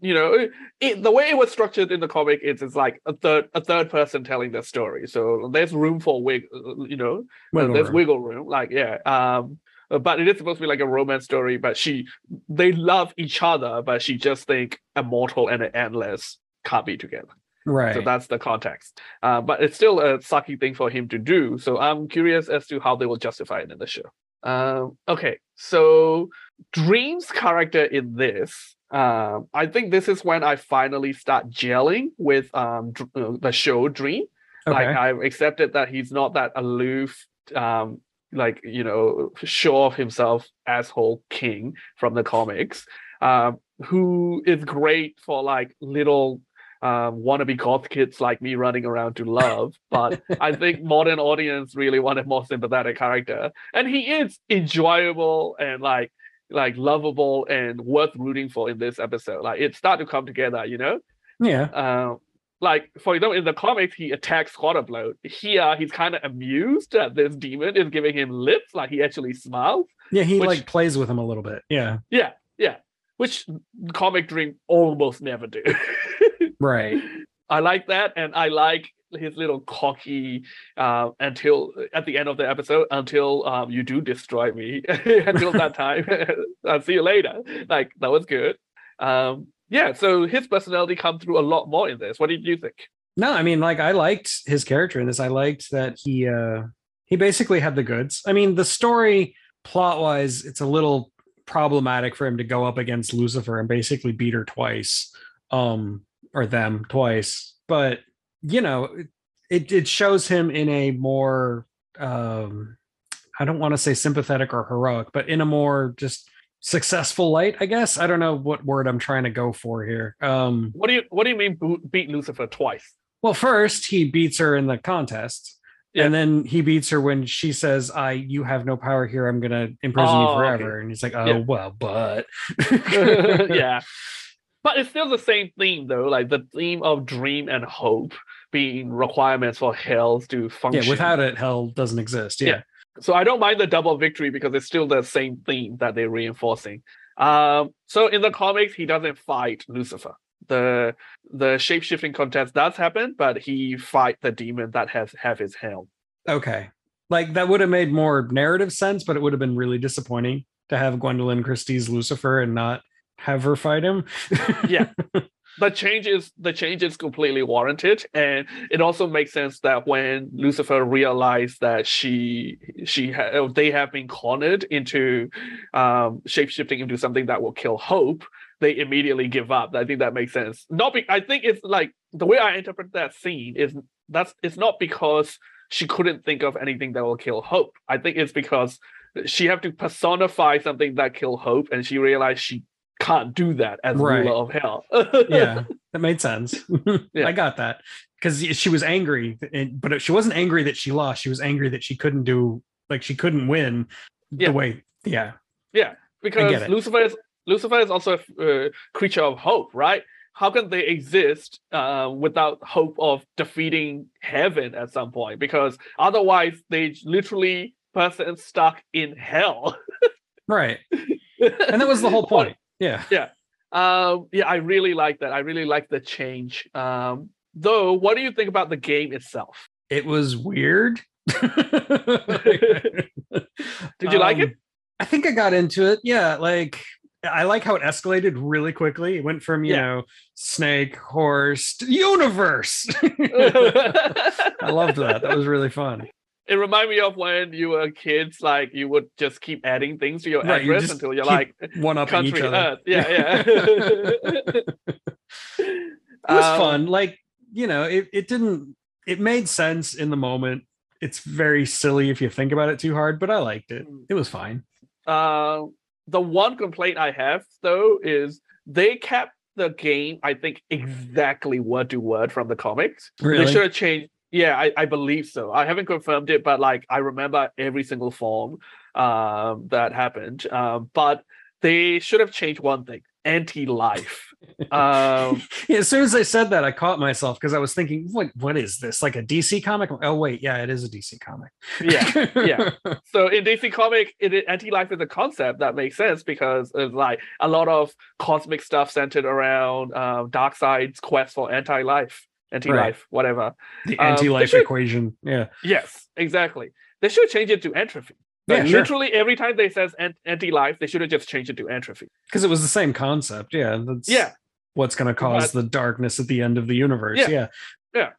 you know it, the way it was structured in the comic is it's like a third a third person telling the story. So there's room for wig, uh, you know, Wiggle there's room. wiggle room. Like yeah, um, uh, but it is supposed to be like a romance story. But she they love each other, but she just think immortal and endless can't be together. Right. So that's the context. Uh, but it's still a sucky thing for him to do. So I'm curious as to how they will justify it in the show. Um, okay, so Dream's character in this, um, I think this is when I finally start gelling with um, uh, the show Dream. Okay. Like. I've accepted that he's not that aloof, um, like you know, sure of himself asshole king from the comics, um, who is great for like little um, wannabe goth kids like me running around to love. But I think modern audience really want a more sympathetic character, and he is enjoyable and like like lovable and worth rooting for in this episode. Like it start to come together, you know. yeah. Um, like for example, in the comics, he attacks Squatterbloat. Here, he's kind of amused that this demon is giving him lips, like he actually smiles. Yeah, he which- like plays with him a little bit. Yeah. Yeah, yeah, which comic Dream almost never do. Right. I like that, and I like his little cocky uh, until at the end of the episode until um, you do destroy me. until that time, I'll see you later. Like that was good. Um, yeah, so his personality come through a lot more in this. What did you think? No, I mean, like I liked his character in this. I liked that he uh he basically had the goods. I mean, the story plot wise, it's a little problematic for him to go up against Lucifer and basically beat her twice. Um, or them twice. But you know, it it shows him in a more um I don't want to say sympathetic or heroic, but in a more just successful light, I guess. I don't know what word I'm trying to go for here. Um What do you What do you mean beat Lucifer twice? well, first he beats her in the contest, Yeah. and then he beats her when she says, "I, you have no power here. I'm gonna imprison you Oh, okay. forever." And he's like, "Oh Yeah. well, but yeah. But it's still the same theme though, like the theme of dream and hope being requirements for hell to function. yeah. Without it, hell doesn't exist. Yeah, Yeah. So I don't mind the double victory because it's still the same theme that they're reinforcing. Um, so in the comics, he doesn't fight Lucifer. The the shape shifting contest does happen, but he fight the demon that has have his helm. okay. Like that would have made more narrative sense, but it would have been really disappointing to have Gwendoline Christie's Lucifer and not have her fight him. Yeah. the change is the change is completely warranted and it also makes sense that when lucifer realized that she she ha- they have been cornered into um shapeshifting into something that will kill hope they immediately give up i think that makes sense not be- i think it's like the way i interpret that scene is that's it's not because she couldn't think of anything that will kill hope i think it's because she have to personify something that kill hope and she realized she can't do that as Right. ruler of hell yeah, that made sense. Yeah. I got that because she was angry, and- but she wasn't angry that she lost. She was angry that she couldn't do like she couldn't win Yeah. the way. Yeah, yeah, because lucifer is lucifer is also a uh, creature of hope right how can they exist uh, without hope of defeating heaven at some point because otherwise they literally person stuck in hell right. And that was the whole point. Yeah. Um, yeah, I really like that. I really like the change. Um, though, what do you think about the game itself? It was weird. Did you like it? Um, I think I got into it. Yeah, like I like how it escalated really quickly. It went from you Yeah. know snake, horse, to universe. I loved that. That was really fun. It reminded me of when you were kids, like you would just keep adding things to your Right, address just until you're like One up each country other. Earth. Yeah, yeah. It was Um, fun. Like you know, it it didn't. It made sense in the moment. It's very silly if you think about it too hard, but I liked it. Mm. It was fine. Uh, the one complaint I have though is they kept the game, I think, exactly word to word from the comics. They should have changed. Yeah, I, I believe so. I haven't confirmed it, but like I remember every single form um, that happened. Um, but they should have changed one thing: anti-life. um, Yeah, as soon as I said that, I caught myself because I was thinking, "What? What is this? Like a DC comic?" Oh wait, yeah, it is a DC comic. yeah, yeah. So in DC comic, it, anti-life is a concept that makes sense because it's like a lot of cosmic stuff centered around um, Darkseid's quest for anti-life, anti-life, whatever. the Um, anti-life should- equation. Yeah, Yes, exactly. They should change it to entropy. yeah, Like, sure. literally every time they says anti-life, they should have just changed it to entropy. Because it was the same concept. Yeah, that's Yeah, what's going to cause the darkness at the end of the universe. Yeah. Yeah,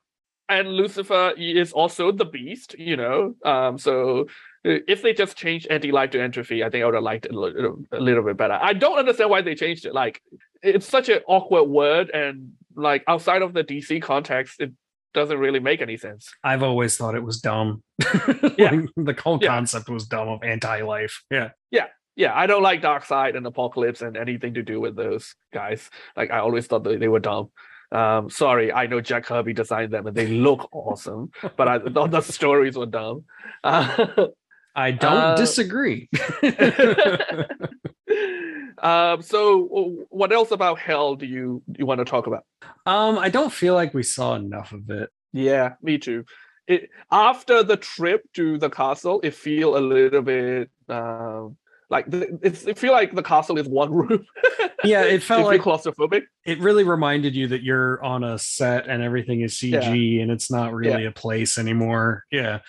and Lucifer is also the beast, you know. Um, so if they just changed anti-life to entropy, I think I would have liked it a little, a little bit better. I don't understand why they changed it. Like, it's such an awkward word, and like outside of the DC context, it doesn't really make any sense. I've always thought it was dumb. Yeah. Like, the whole Yeah. concept was dumb of anti-life. Yeah, Yeah, yeah. I don't like Darkseid and Apokolips and anything to do with those guys. Like, I always thought that they were dumb. Um, sorry, I know Jack Kirby designed them and they look awesome, but I thought the stories were dumb. Uh, I don't Uh, disagree. um, so what else about hell do you you want to talk about? um, I don't feel like we saw enough of it. Yeah, me too. It after the trip to the castle, it feel a little bit um like the, it's it feel like the castle is one room. Yeah, it felt like claustrophobic. it really reminded you that you're on a set and everything is CG and it's not really a place anymore. Yeah.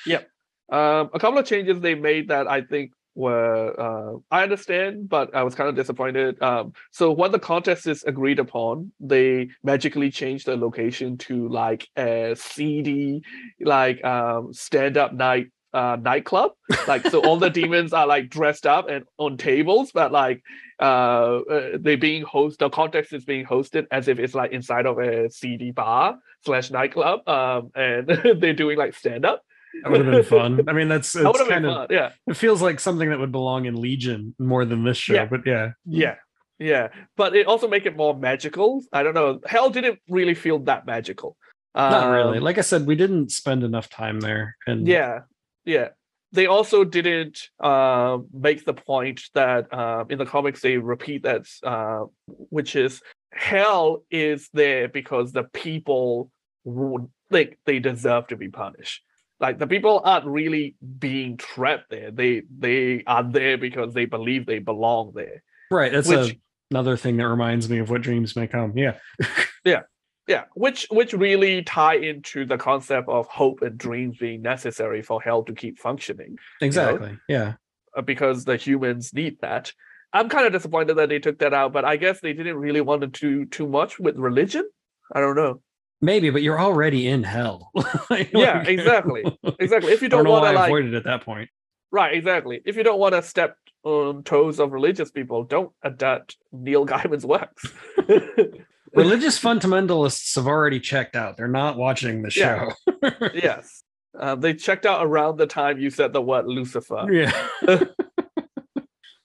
Um, a couple of changes they made that I think were uh, I understand, but I was kind of disappointed. Um, so when the contest is agreed upon, they magically change the location to like a seedy, like um, stand-up night uh, nightclub. Like so, all the demons are like dressed up and on tables, but like uh, uh they being host the context is being hosted as if it's like inside of a seedy bar slash nightclub. Um, and they're doing like stand-up. That would have been fun. I mean, that's it's been kind of fun. Yeah. it feels like something that would belong in Legion more than this show, Yeah. but yeah. Yeah. Yeah. But it also make it more magical. I don't know. Hell didn't really feel that magical. Not really. Um, Like I said, we didn't spend enough time there. And Yeah. Yeah. They also didn't uh, make the point that uh, in the comics they repeat that, uh, which is hell is there because the people would like they deserve to be punished. Like the people aren't really being trapped there. They they are there because they believe they belong there. right. That's Which- a, another thing that reminds me of what dreams may come. Yeah. Yeah, Yeah. which which really tie into the concept of hope and dreams being necessary for hell to keep functioning, Exactly. Yeah. uh, because the humans need that. I'm kind of disappointed that they took that out, but I guess they didn't really want to do too much with religion. I don't know. Maybe, but you're already in hell. Like- Yeah, exactly. Exactly. If you don't don't want to like avoided at that point. right, exactly. If you don't want to step on toes of religious people, don't adapt Neil Gaiman's works. Religious fundamentalists have already checked out. They're not watching the Yeah. show. yes. Uh, they checked out around the time you said the word Lucifer. yeah.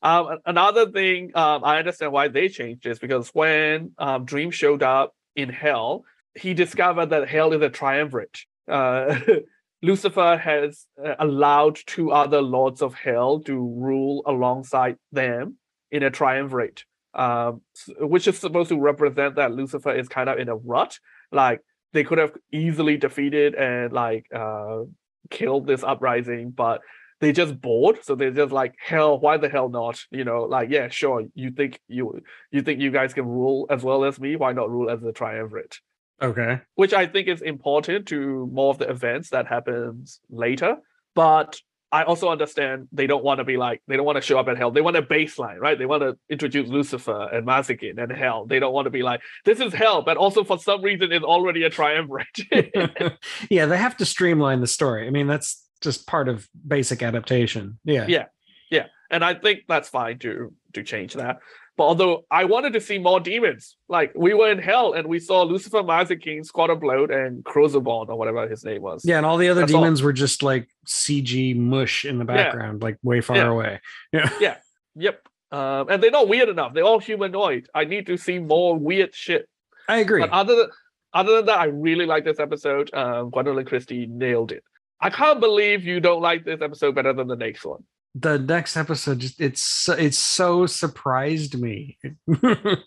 Um, another thing um, I understand why they changed this because when um, Dream showed up in Hell, he discovered that Hell is a triumvirate. Uh, Lucifer has uh, allowed two other lords of Hell to rule alongside them in a triumvirate, um, which is supposed to represent that Lucifer is kind of in a rut. Like they could have easily defeated and like uh, killed this uprising, but they just bored. So they're just like hell why the hell not? You know like yeah sure you think you you think you guys can rule as well as me? Why not rule as the triumvirate Okay. which i think is important to more of the events that happens later but I also understand they don't want to be like they don't want to show up at hell. They want a baseline, right? They want to introduce Lucifer and Mazikeen and hell. They don't want to be like this is hell, but also for some reason it's already a triumvirate. yeah, they have to streamline the story. I mean, that's just part of basic adaptation. Yeah. Yeah. yeah, and I think that's fine to to change that. But although I wanted to see more demons, like we were in hell and we saw Lucifer, Mazikeen, Squad of Bloat, and Choronzon or whatever his name was. Yeah, and all the other That's all. demons were just like CG mush in the background, like way far Yeah. away. Yeah. Yeah. Yep. Um, and they're not weird enough. They're all humanoid. I need to see more weird shit. I agree. But other than other than that, I really like this episode. Um, Gwendoline Christie nailed it. I can't believe you don't like this episode better than the next one. The next episode just it's it's so surprised me.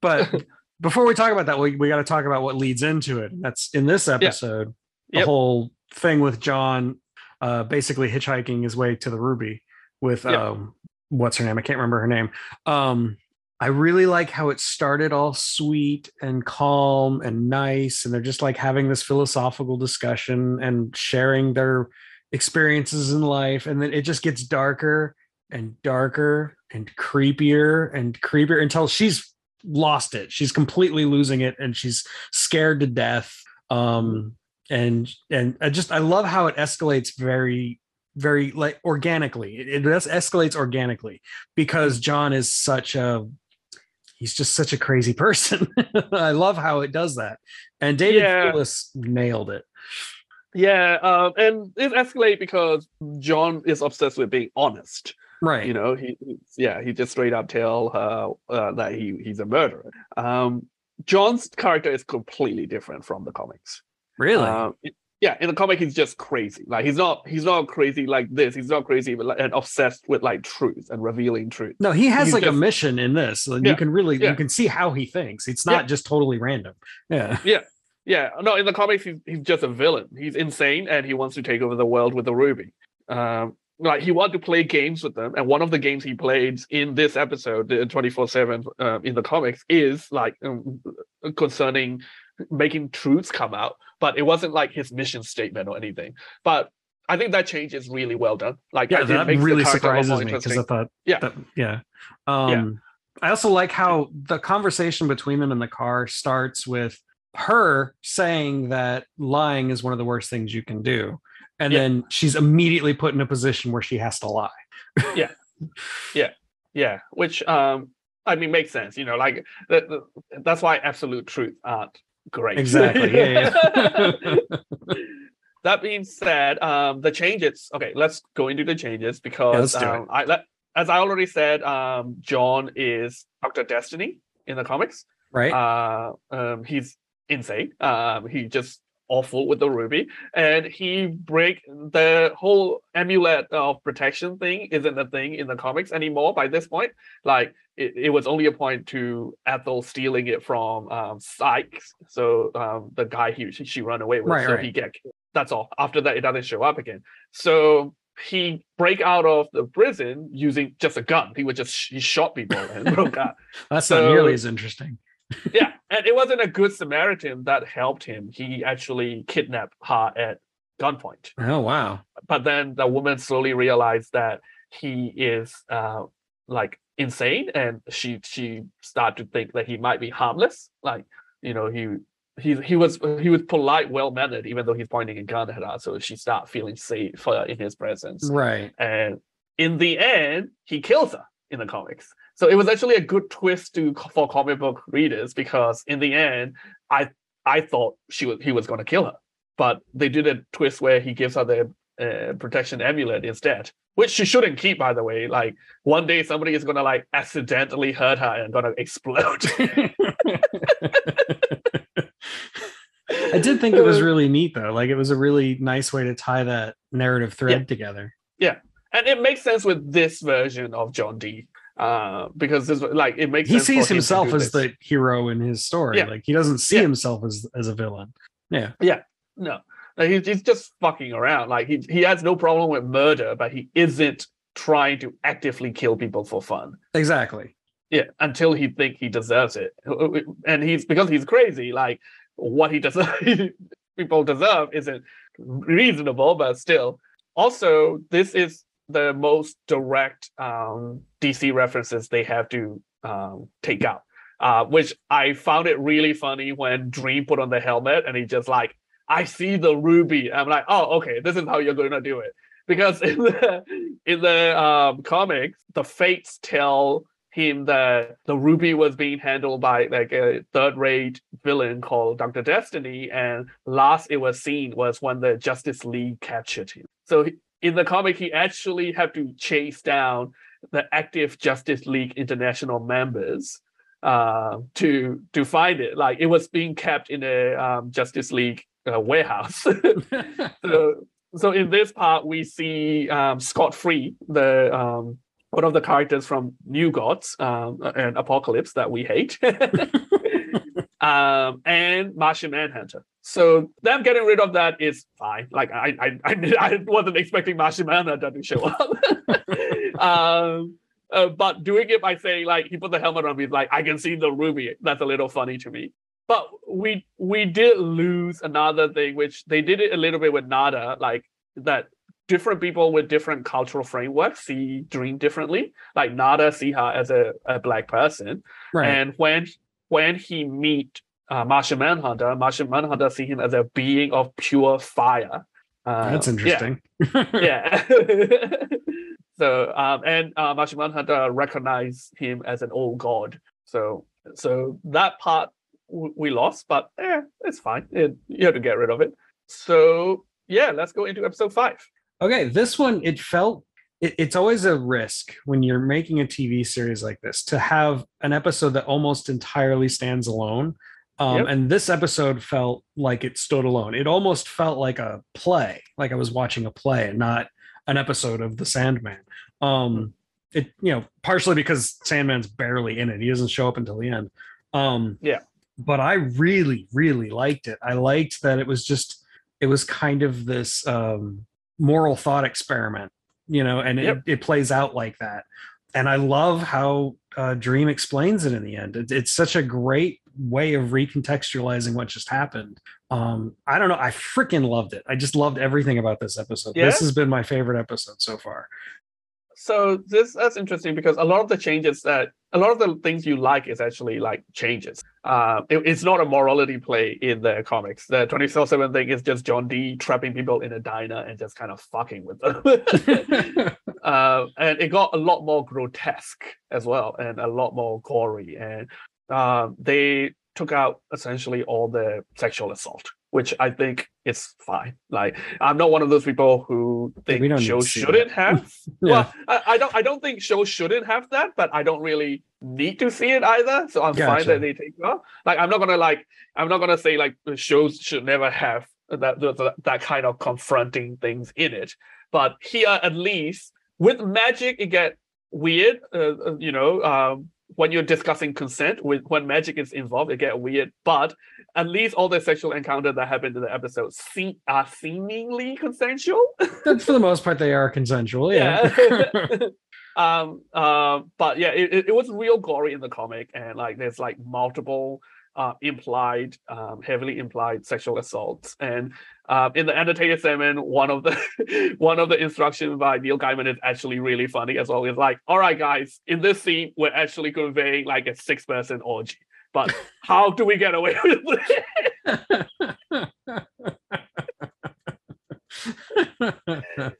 But before we talk about that we, we got to talk about what leads into it. That's in this episode the Yep. whole thing with john uh basically hitchhiking his way to the ruby with Yep. um what's her name? I can't remember her name. Um i really like how it started all sweet and calm and nice and they're just like having this philosophical discussion and sharing their experiences in life and then it just gets darker and darker and creepier and creepier until she's lost it. She's completely losing it and she's scared to death. Um and and i just i love how it escalates very very like organically. It, it es- escalates organically because john is such a he's just such a crazy person. I love how it does that. And david Yeah. Nailed it Yeah, um, and it escalates because John is obsessed with being honest. right You know, he he- yeah, he just straight up tell her uh, that he he's a murderer. Um, John's character is completely different from the comics. really Um, it- yeah, in the comic, he's just crazy. Like he's not he's not crazy like this. He's not crazy but like, and obsessed with like truth and revealing truth. No, he has He's like a mission in this. And you can really yeah. you can see how he thinks. It's not Yeah. just totally random. Yeah. Yeah, no, in the comics, he's, he's just a villain. He's insane and he wants to take over the world with the Ruby. Um, like he wanted to play games with them, and one of the games he played in this episode, the twenty four seven in the comics, is like um, concerning making truths come out. But it wasn't like his mission statement or anything. But I think that change is really well done. Like Yeah, that really character a lot surprises me because. I thought Yeah. that, yeah. Um I also like how the conversation between them in the car starts with her saying that lying is one of the worst things you can do. And Yeah. then she's immediately put in a position where she has to lie. Yeah, Yeah. Yeah. which um I mean makes sense. You know, like that, that's why absolute truth aren't great. Exactly. Yeah. yeah. that being said, um the changes. Okay, let's go into the changes because it. um, I let as I already said, um John is Doctor Destiny in the comics. right? Uh, um, he's insane. Um, he just awful with the ruby, and he break the whole amulet of protection thing isn't a thing in the comics anymore. By this point, like it, it was only a point to Ethel stealing it from um Sykes, so um the guy he she, run away with, Right, so right. he get killed. That's all. After that, it doesn't show up again. So he break out of the prison using just a gun. He would just he shot people and broke out That's not nearly as interesting. Yeah, and it wasn't a good Samaritan that helped him. He actually kidnapped her at gunpoint. Oh wow. But then the woman slowly realized that he is uh, like insane, and she she started to think that he might be harmless. Like you know he. He, he was he was polite, well mannered, even though he's pointing a gun at her. So she started feeling safe uh, in his presence. Right. And in the end, he kills her in the comics. So it was actually a good twist to for comic book readers because in the end, I I thought she was he was going to kill her, but they did a twist where he gives her the uh, protection amulet instead, which she shouldn't keep, by the way. Like one day somebody is going to like accidentally hurt her and going to explode. I did think it was really neat though. Like it was a really nice way to tie that narrative thread together. Yeah. And it makes sense with this version of John Dee. Uh, because this like it makes He sees himself as the hero in his story. Yeah. Like he doesn't see Yeah. himself as as a villain. Yeah. Yeah. No, like, he's, he's just fucking around. Like he he has no problem with murder, but he isn't trying to actively kill people for fun. Exactly. Yeah, until he think he deserves it, and he's because he's crazy. Like what he does, people deserve isn't reasonable, but still, also, this is the most direct um, DC references they have to um, take out. Uh, which I found it really funny when Dream put on the helmet and he just like, I see the ruby. I'm like, oh, okay, this is how you're going to do it. Because in the in the um, comics, the Fates tell him that the ruby was being handled by like a third-rate villain called Doctor Destiny, and last it was seen was when the Justice League captured him. So in the comic, he actually had to chase down the active Justice League International members uh, to to find it. Like it was being kept in a um, Justice League uh, warehouse. so, so in this part, we see um, Scott Free, the um, one of the characters from New Gods um, and Apokolips that we hate, um, and Martian Manhunter. So them getting rid of that is fine. Like I, I, I, I wasn't expecting Manhunter to show up. um, uh, but doing it by saying like he put the helmet on, he's like I can see the ruby. That's a little funny to me. But we we did lose another thing, which they did it a little bit with Nada, like that different people with different cultural frameworks see dream differently. Like Nada see her as a, a black person, right. and when when he meet uh, Martian Manhunter, Martian Manhunter see him as a being of pure fire. Uh, That's interesting. Yeah. yeah. so um, and uh, Martian Manhunter recognize him as an old god. So so that part w- we lost, but yeah, it's fine. It, you have to get rid of it. So yeah, let's go into episode five. Okay, this one it felt it, it's always a risk when you're making a TV series like this to have an episode that almost entirely stands alone. Um, Yep. And this episode felt like it stood alone. It almost felt like a play, like I was watching a play and not an episode of The Sandman. Um, it you know partially because Sandman's barely in it; he doesn't show up until the end. Um, Yeah. but I really, really liked it. I liked that it was just it was kind of this um, moral thought experiment, you know, and Yep. it, it plays out like that. And I love how uh, Dream explains it in the end. It, it's such a great way of recontextualizing what just happened. Um, I don't know. I freaking loved it. I just loved everything about this episode. This has been my favorite episode so far. So this that's interesting because a lot of the changes that a lot of the things you like is actually like changes. Uh, it- it's not a morality play in the comics. The 24/7 thing is just John Dee trapping people in a diner and just kind of fucking with them. uh, and it got a lot more grotesque as well, and a lot more gory. And uh, they took out essentially all the sexual assault, which I think is fine. Like I'm not one of those people who think need shows shouldn't that. have. Yeah. Well, I, I don't. I don't think shows shouldn't have that, but I don't really need to see it either. So I'm fine that they take it off. Like I'm not gonna like. I'm not gonna say like shows should never have that that, that kind of confronting things in it. But here, at least with magic, it get weird. Uh, uh, you know, um, when you're discussing consent, with when magic is involved, it get weird. But at least all the sexual encounters that happened in the episode seem are seemingly consensual. For the most part, they are consensual. Yeah. um uh, but yeah it, it, it was real gory in the comic and like there's like multiple uh, implied um, heavily implied sexual assaults and um, in the entertainer segment one of the one of the instructions by neil gaiman is actually really funny as well. It's like all right guys in this scene we're actually conveying like a six person orgy but how do we get away with it?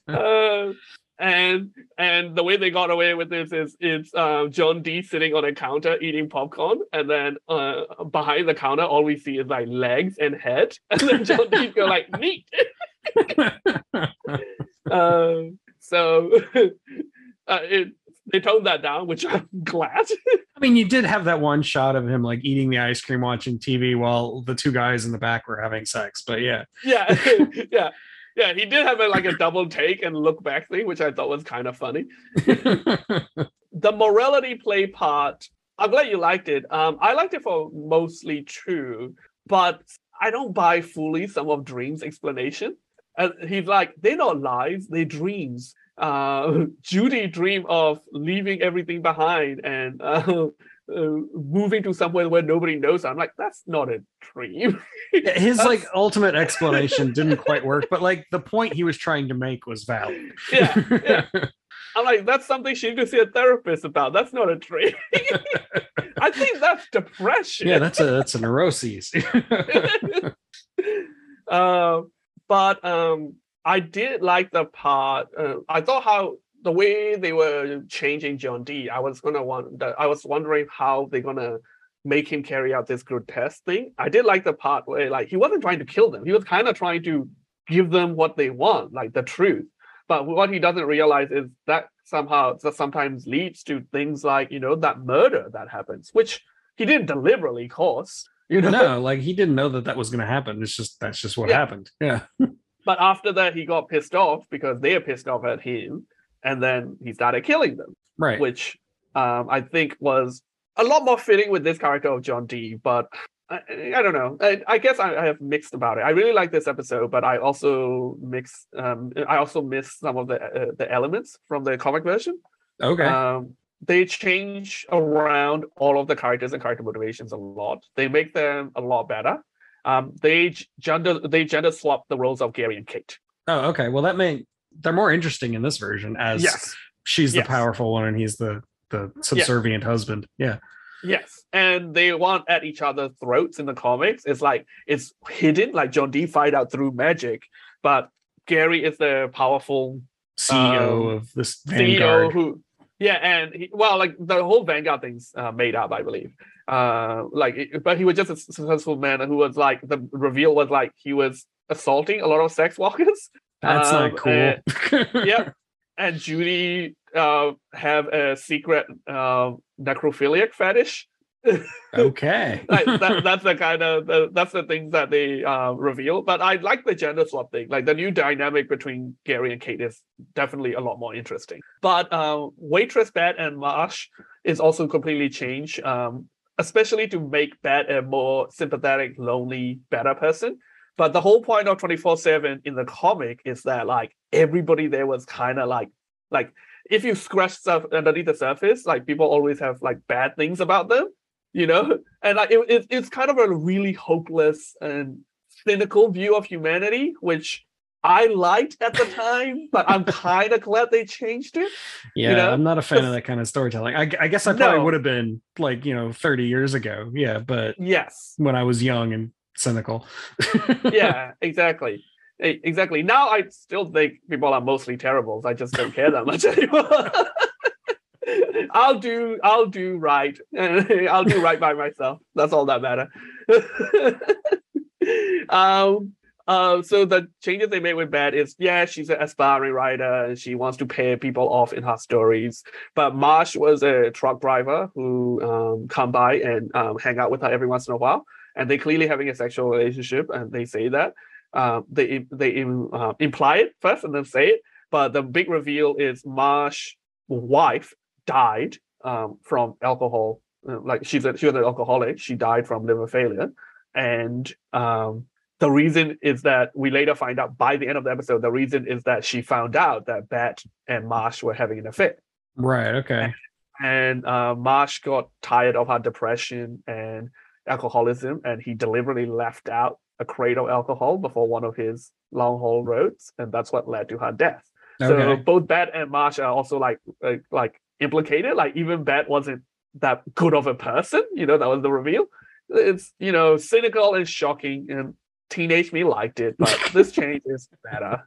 Uh, and and the way they got away with this is it's uh, John Dee sitting on a counter eating popcorn, and then uh, behind the counter, all we see is like legs and head, and then John Dee go like meat. um, so uh, it they toned that down, which I'm glad. I mean, you did have that one shot of him like eating the ice cream, watching TV while the two guys in the back were having sex. But yeah, yeah, yeah. Yeah, he did have a, like a double take and look back thing, which I thought was kind of funny. the morality play part i'm glad you liked it. Um i liked it for mostly true but i don't buy fully some of dreams explanation. And he's like they're not lies they're dreams. Uh judy dreamed of leaving everything behind and uh, uh, moving to somewhere where nobody knows. I'm like, that's not a dream. His like ultimate explanation didn't quite work, but like the point he was trying to make was valid. yeah, yeah. I'm like, that's something she to see a therapist about. That's not a dream. I think that's depression. yeah, that's a that's a neuroses. uh, but um, I did like the part. Uh, I thought how the way they were changing John Dee. I was gonna want. I was wondering how they're gonna make him carry out this grotesque thing. I did like the part where like he wasn't trying to kill them. He was kind of trying to give them what they want, like the truth. But what he doesn't realize is that somehow that sometimes leads to things like you know that murder that happens, which he didn't deliberately cause. You know, no, like he didn't know that that was going to happen. It's just that's just what Yeah. happened. Yeah. But after that, he got pissed off because they are pissed off at him, and then he started killing them, Right. which um, I think was a lot more fitting with this character of John Dee. But I, I don't know. I, I guess I, I have mixed about it. I really like this episode, but I also mix. Um, I also miss some of the uh, the elements from the comic version. okay. Um, they change around all of the characters and character motivations a lot. They make them a lot better. Um, they gender they gender swap the roles of Gary and Kate. oh, okay. Well, that may they're more interesting in this version as Yes. she's the Yes. powerful one and he's the the subservient husband. Yeah. Yes, and they want at each other's throats in the comics. It's like it's hidden, like John Dee find out through magic, but Gary is the powerful CEO Um, of this CEO who, yeah, and he, well, like the whole Vanguard thing's uh, made up, I believe. Uh, like, but he was just a successful man who was like the reveal was like he was assaulting a lot of sex workers. That's um, not cool. Yep, and Judy uh have a secret uh, necrophiliac fetish. okay. like that, that's the kind of the, that's the things that they uh, reveal. But I like the gender swap thing. Like the new dynamic between Gary and Kate is definitely a lot more interesting. But uh, waitress Bette and Marsh is also completely changed, um, especially to make Bette a more sympathetic, lonely, better person. But the whole point of twenty four seven in the comic is that like everybody there was kind of like like if you scratch stuff underneath the surface, like people always have like bad things about them you know and like it, it, it's kind of a really hopeless and cynical view of humanity which i liked at the time but i'm kind of glad they changed it Yeah, know? I'm not a fan of that kind of storytelling. I, I guess I probably No. would have been like, you know, 30 years ago. Yeah, but yes when I was young and cynical. yeah exactly exactly now i still think people are mostly terrible i just don't care that much anymore I'll do I'll do right. I'll do right by myself. That's all that matter. um uh, so the changes they made with Bette is yeah, she's an aspiring writer and she wants to pay people off in her stories. But Marsh was a truck driver who um, come by and um, hang out with her every once in a while, and they clearly having a sexual relationship, and they say that. Um, they they uh, imply it first and then say it, but the big reveal is Marsh wife died um, from alcohol. uh, Like she's a, she was an alcoholic. She died from liver failure, and um, the reason is that we later find out by the end of the episode. The reason is that she found out that Bette and Marsh were having an affair, right. Okay. and uh, Marsh got tired of her depression and alcoholism, and he deliberately left out a crate of alcohol before one of his long haul roads, and that's what led to her death. So both Bette and Marsh are also like like, like implicated. Like even Bette wasn't that good of a person. You know, that was the reveal. It's you know cynical and shocking, and teenage me liked it, but this change is better.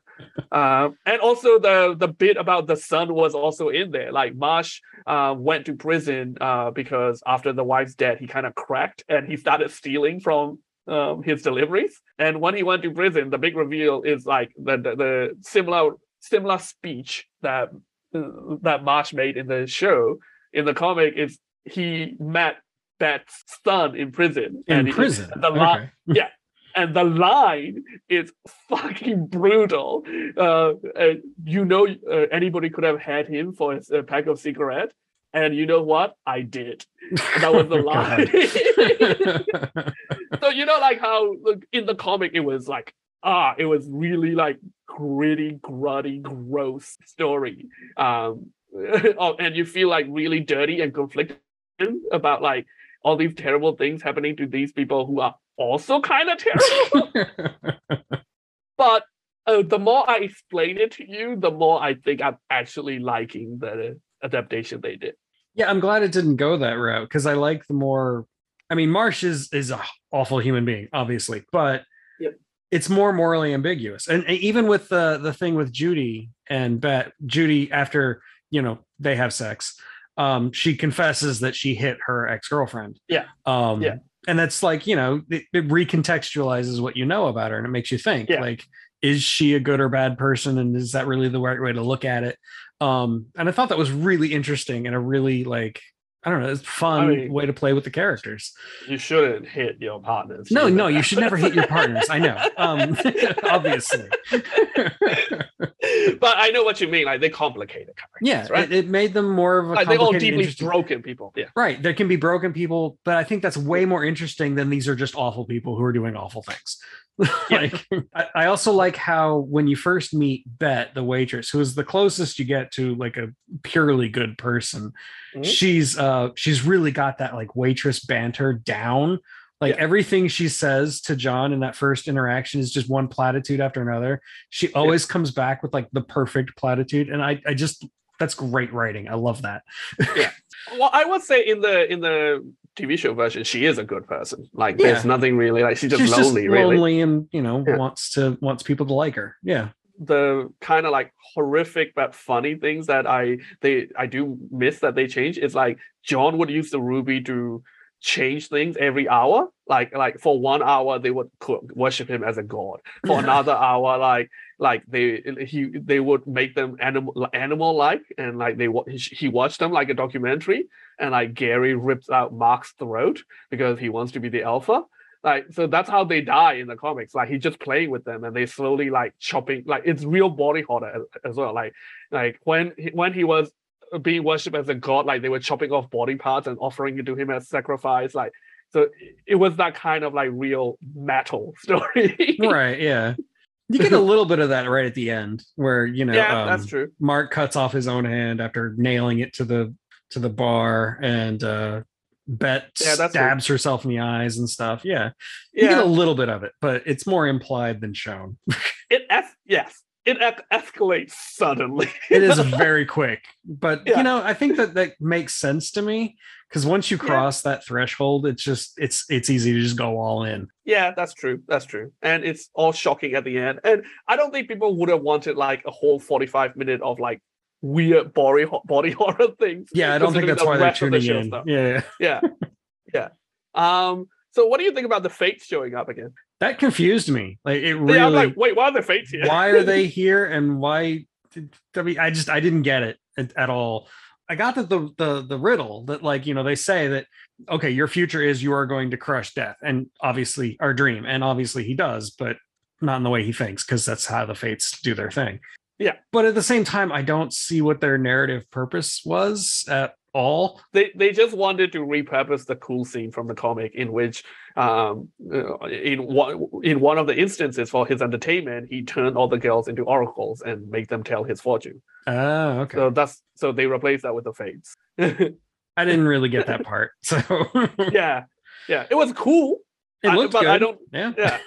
Um, and also the the bit about the son was also in there. Like Marsh uh, went to prison uh, because after the wife's death, he kind of cracked and he started stealing from um, his deliveries. And when he went to prison, the big reveal is like the the, the similar similar speech that uh, that Marsh made in the show in the comic is he met Bette's son in prison. In and he- prison. the li- okay. And the line is fucking brutal. Uh, you know, uh, anybody could have had him for a, uh, pack of cigarette, and you know what? I did. That was the line. So you know, like how look, in the comic it was like ah, it was really like gritty, grutty, gross story. Um, oh, and you feel like really dirty and conflicted about like all these terrible things happening to these people who are also kind of terrible. but uh, the more I explain it to you, the more I think I'm actually liking the adaptation they did. Yeah, I'm glad it didn't go that route because I like the more. I mean, Marsh is is a awful human being, obviously, but Yep. it's more morally ambiguous. And and even with the the thing with Judy and Bette, Judy after you know they have sex, um, she confesses that she hit her ex girlfriend. Yeah. Um, Yeah. And that's like you know it, it recontextualizes what you know about her, and it makes you think Yeah. like, is she a good or bad person, and is that really the right way to look at it? um and i thought that was really interesting and a really like i don't know it's fun I mean- way to play with the characters You shouldn't hit your partners. no no you should never hit your partners i know um obviously but I know what you mean. Like they complicated characters, yeah right? it, it made them more of a like they all deeply broken people. Yeah. right there can be broken people but i think that's way more interesting than these are just awful people who are doing awful things like I, I also like how when you first meet bette the waitress who is the closest you get to like a purely good person Mhm. she's uh she's really got that like waitress banter down like Yeah. everything she says to john in that first interaction is just one platitude after another she always comes back with like the perfect platitude and i i just that's great writing i love that yeah. Well, I would say in the in the TV show version, she is a good person. Like there's nothing really like she's just she's lonely, just really. lonely and you know Yeah. wants to wants people to like her yeah the kind of like horrific but funny things that I they I do miss that they change is like John would use the ruby to change things every hour. Like like for one hour they would worship him as a god. For another hour, like like they he they would make them animal animal like and like they he, he watched them like a documentary and like Gary rips out Mark's throat because he wants to be the alpha like so that's how they die in the comics like he's just playing with them and they slowly like chopping like it's real body horror as, as well like like when he, when he was being worshipped as a god like they were chopping off body parts and offering it to him as sacrifice like so it- was that kind of like real metal story. Right yeah. You get a little bit of that right at the end where you know yeah um, that's true. Mark cuts off his own hand after nailing it to the to the bar and uh bette Yeah, stabs herself in the eyes and stuff. Yeah. You get a little bit of it but it's more implied than shown. It es- yes it es- escalates suddenly it is very quick but Yeah. you know i think that that makes sense to me because once you Yeah. cross that threshold it's just it's it's easy to just go all in Yeah, that's true. That's true. And it's all shocking at the end. And I don't think people would have wanted like a whole 45 minute of like weird body body horror things. yeah i don't think that's the why they're of the tuning in stuff. yeah Yeah. yeah. Um, so what do you think about the fates showing up again? That confused me like it really. Yeah, I'm like, wait, why are the fates here? why are they here and why did, I mean I just I didn't get it at, at all. I got that the the the riddle that like you know they say that okay your future is you are going to crush death and obviously our dream and obviously he does but not in the way he thinks because that's how the fates do their thing. Yeah. But at the same time I don't see what their narrative purpose was at all. they they just wanted to repurpose the cool scene from the comic in which um in one in one of the instances for his entertainment he turned all the girls into oracles and make them tell his fortune Oh, okay. so that's so they replaced that with the fates I didn't really get that part. So yeah yeah it was cool it I- but good. i don't yeah. yeah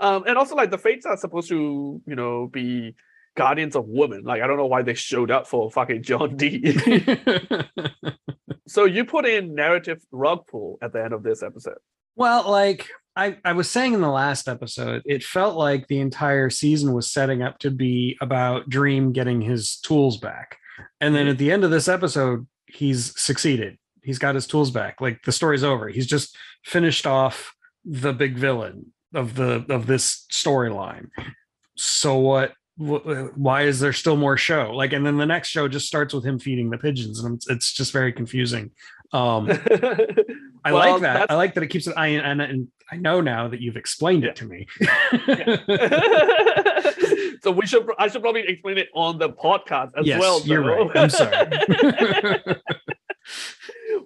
um and also like the fates are supposed to you know be guardians of women like i don't know why they showed up for fucking john dee so you put in narrative rug pull at the end of this episode Well, like I, I was saying in the last episode, it felt like the entire season was setting up to be about Dream getting his tools back. And then hmm. at the end of this episode, he's succeeded. He's got his tools back. Like the story's over. He's just finished off the big villain of the of this storyline. So what wh- why is there still more show? Like and then the next show just starts with him feeding the pigeons and it's, it's just very confusing. Um I Well, like that. that's- I like that it keeps it. I and, and I know now that you've explained it to me. so we should I should probably explain it on the podcast as yes, well. you're right. I'm sorry.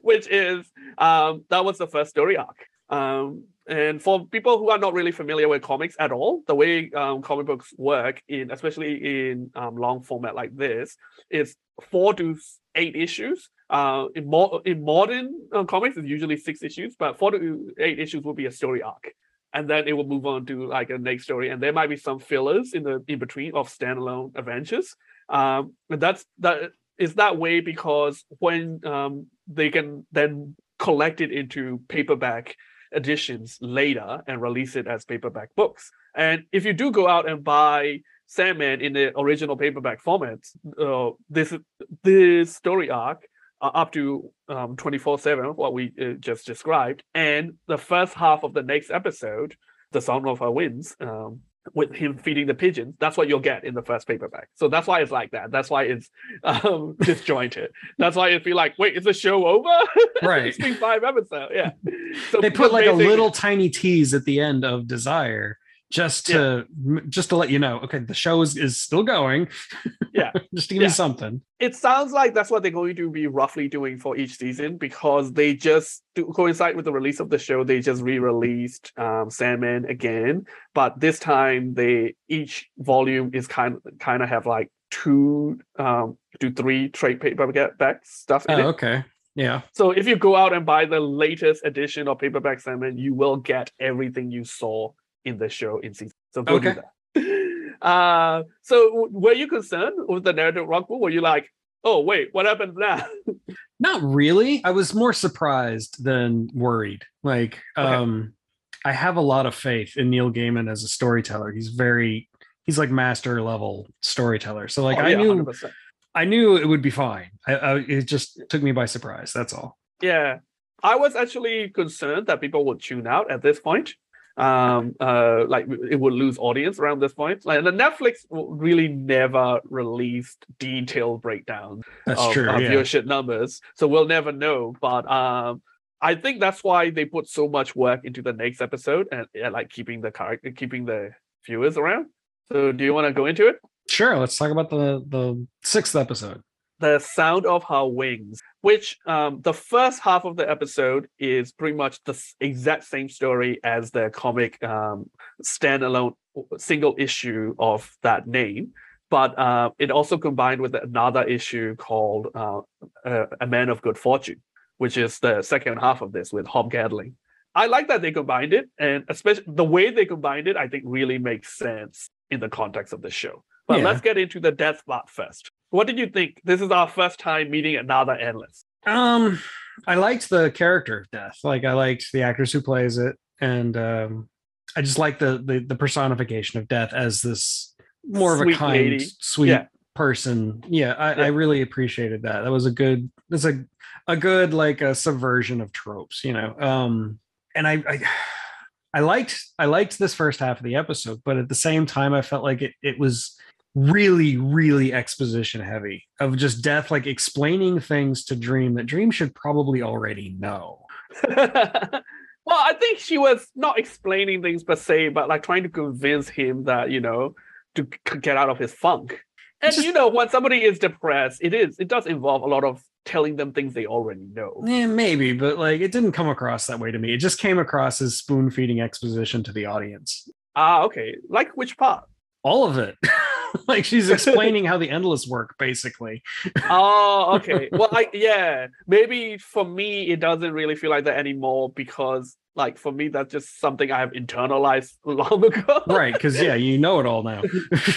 Which is um that was the first story arc. Um and for people who are not really familiar with comics at all, the way um, comic books work in especially in um, long format like this is four to eight issues Uh, in more in modern uh, comics, it's usually six issues, but four to eight issues will be a story arc, and then it will move on to like a next story, and there might be some fillers in the in between of standalone adventures. Um, and that's that is that way because when um they can then collect it into paperback editions later and release it as paperback books. And if you do go out and buy Sandman in the original paperback format, uh, this this story arc uh, up to um, 24/7, what we uh, just described, and the first half of the next episode, The Sound of Her Wings, um, with him feeding the pigeons, that's what you'll get in the first paperback. So that's why it's like that. That's why it's um, disjointed. that's why it'd be like, wait, is the show over? Right. it's been five episodes. Yeah. So they put like a little tiny tease at the end of Desire just to just to let you know, okay, the show is, is still going. Yeah. just to give Yeah. you something. it sounds like that's what they're going to be roughly doing for each season because they just to coincide with the release of the show they just re-released um, sandman again but this time they each volume is kind of kind of have like two um to three trade paperback stuff in Oh, it okay. Yeah. so if you go out and buy the latest edition of paperback sandman you will get everything you saw in the show in season so go do that uh so were you concerned with the narrative rock were you like oh wait what happened now Not really. I was more surprised than worried. Like, Okay. um, I have a lot of faith in Neil Gaiman as a storyteller. He's very he's like master level storyteller. So like Oh, I yeah, knew 100%. I knew it would be fine. I, I it just took me by surprise. That's all. Yeah, I was actually concerned that people would tune out at this point. Um, uh, like it would lose audience around this point. Like the Netflix really never released detailed breakdowns That's of, true. of yeah. viewership numbers, so we'll never know. But um, I think that's why they put so much work into the next episode and, and like keeping the character, keeping the viewers around. So, do you want to go into it? Sure. Let's talk about the the sixth episode. The sound of her wings which um the first half of the episode is pretty much the exact same story as the comic um standalone single issue of that name but uh, it also combined with another issue called uh, uh, a man of good fortune which is the second half of this with hob gadling i like that they combined it and especially the way they combined it i think really makes sense in the context of the show. But Yeah. let's get into the death plot first what did you think? This is our first time meeting another endless. Um, I liked the character of Death. Like I liked the actress who plays it, and um, I just like the, the the personification of Death as this more of a kind, lady. sweet Yeah. person. Yeah, I, I really appreciated that. That was a good. That's a a good like a subversion of tropes, you know. Um, and I. I I liked I liked this first half of the episode, but at the same time, I felt like it it was really really exposition heavy of just death like explaining things to dream that dream should probably already know well, I think she was not explaining things per se, but like trying to convince him that, you know, to get out of his funk. And Just- you know, when somebody is depressed, it is it does involve a lot of telling them things they already know. yeah maybe but like it didn't come across that way to me it just came across as spoon feeding exposition to the audience Ah, okay. Like which part? All of it like she's explaining how the endless work basically Oh, okay. well, I yeah, maybe for me it doesn't really feel like that anymore because like for me that's just something I have internalized long ago. right because yeah you know it all now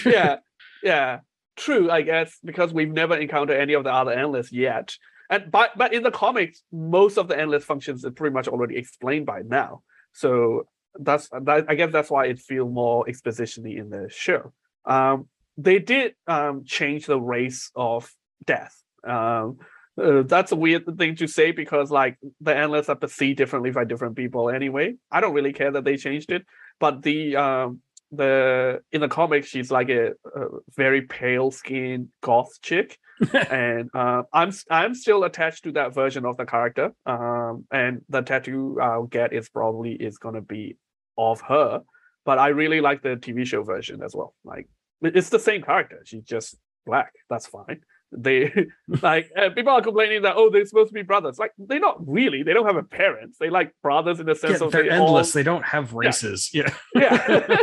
yeah, yeah, true. I guess because we've never encountered any of the other endless yet, and but but in the comics, most of the endless functions are pretty much already explained by now. So that's that. I guess that's why it feels more expositionally in the show. Um, they did um change the race of death. Um, uh, that's a weird thing to say because like the endless are perceived differently by different people anyway. I don't really care that they changed it, but the um the in the comics she's like a, a very pale skinned goth chick. And uh, i'm i'm still attached to that version of the character. Um and the tattoo i'll get is probably is gonna be of her. But i really like the tv show version as well. Like it's the same character. She's just black. That's fine they like uh, people are complaining that oh they're supposed to be brothers like they're not really they don't have a parents they like brothers in the sense Yeah, of they're they endless all, they don't have races yeah yeah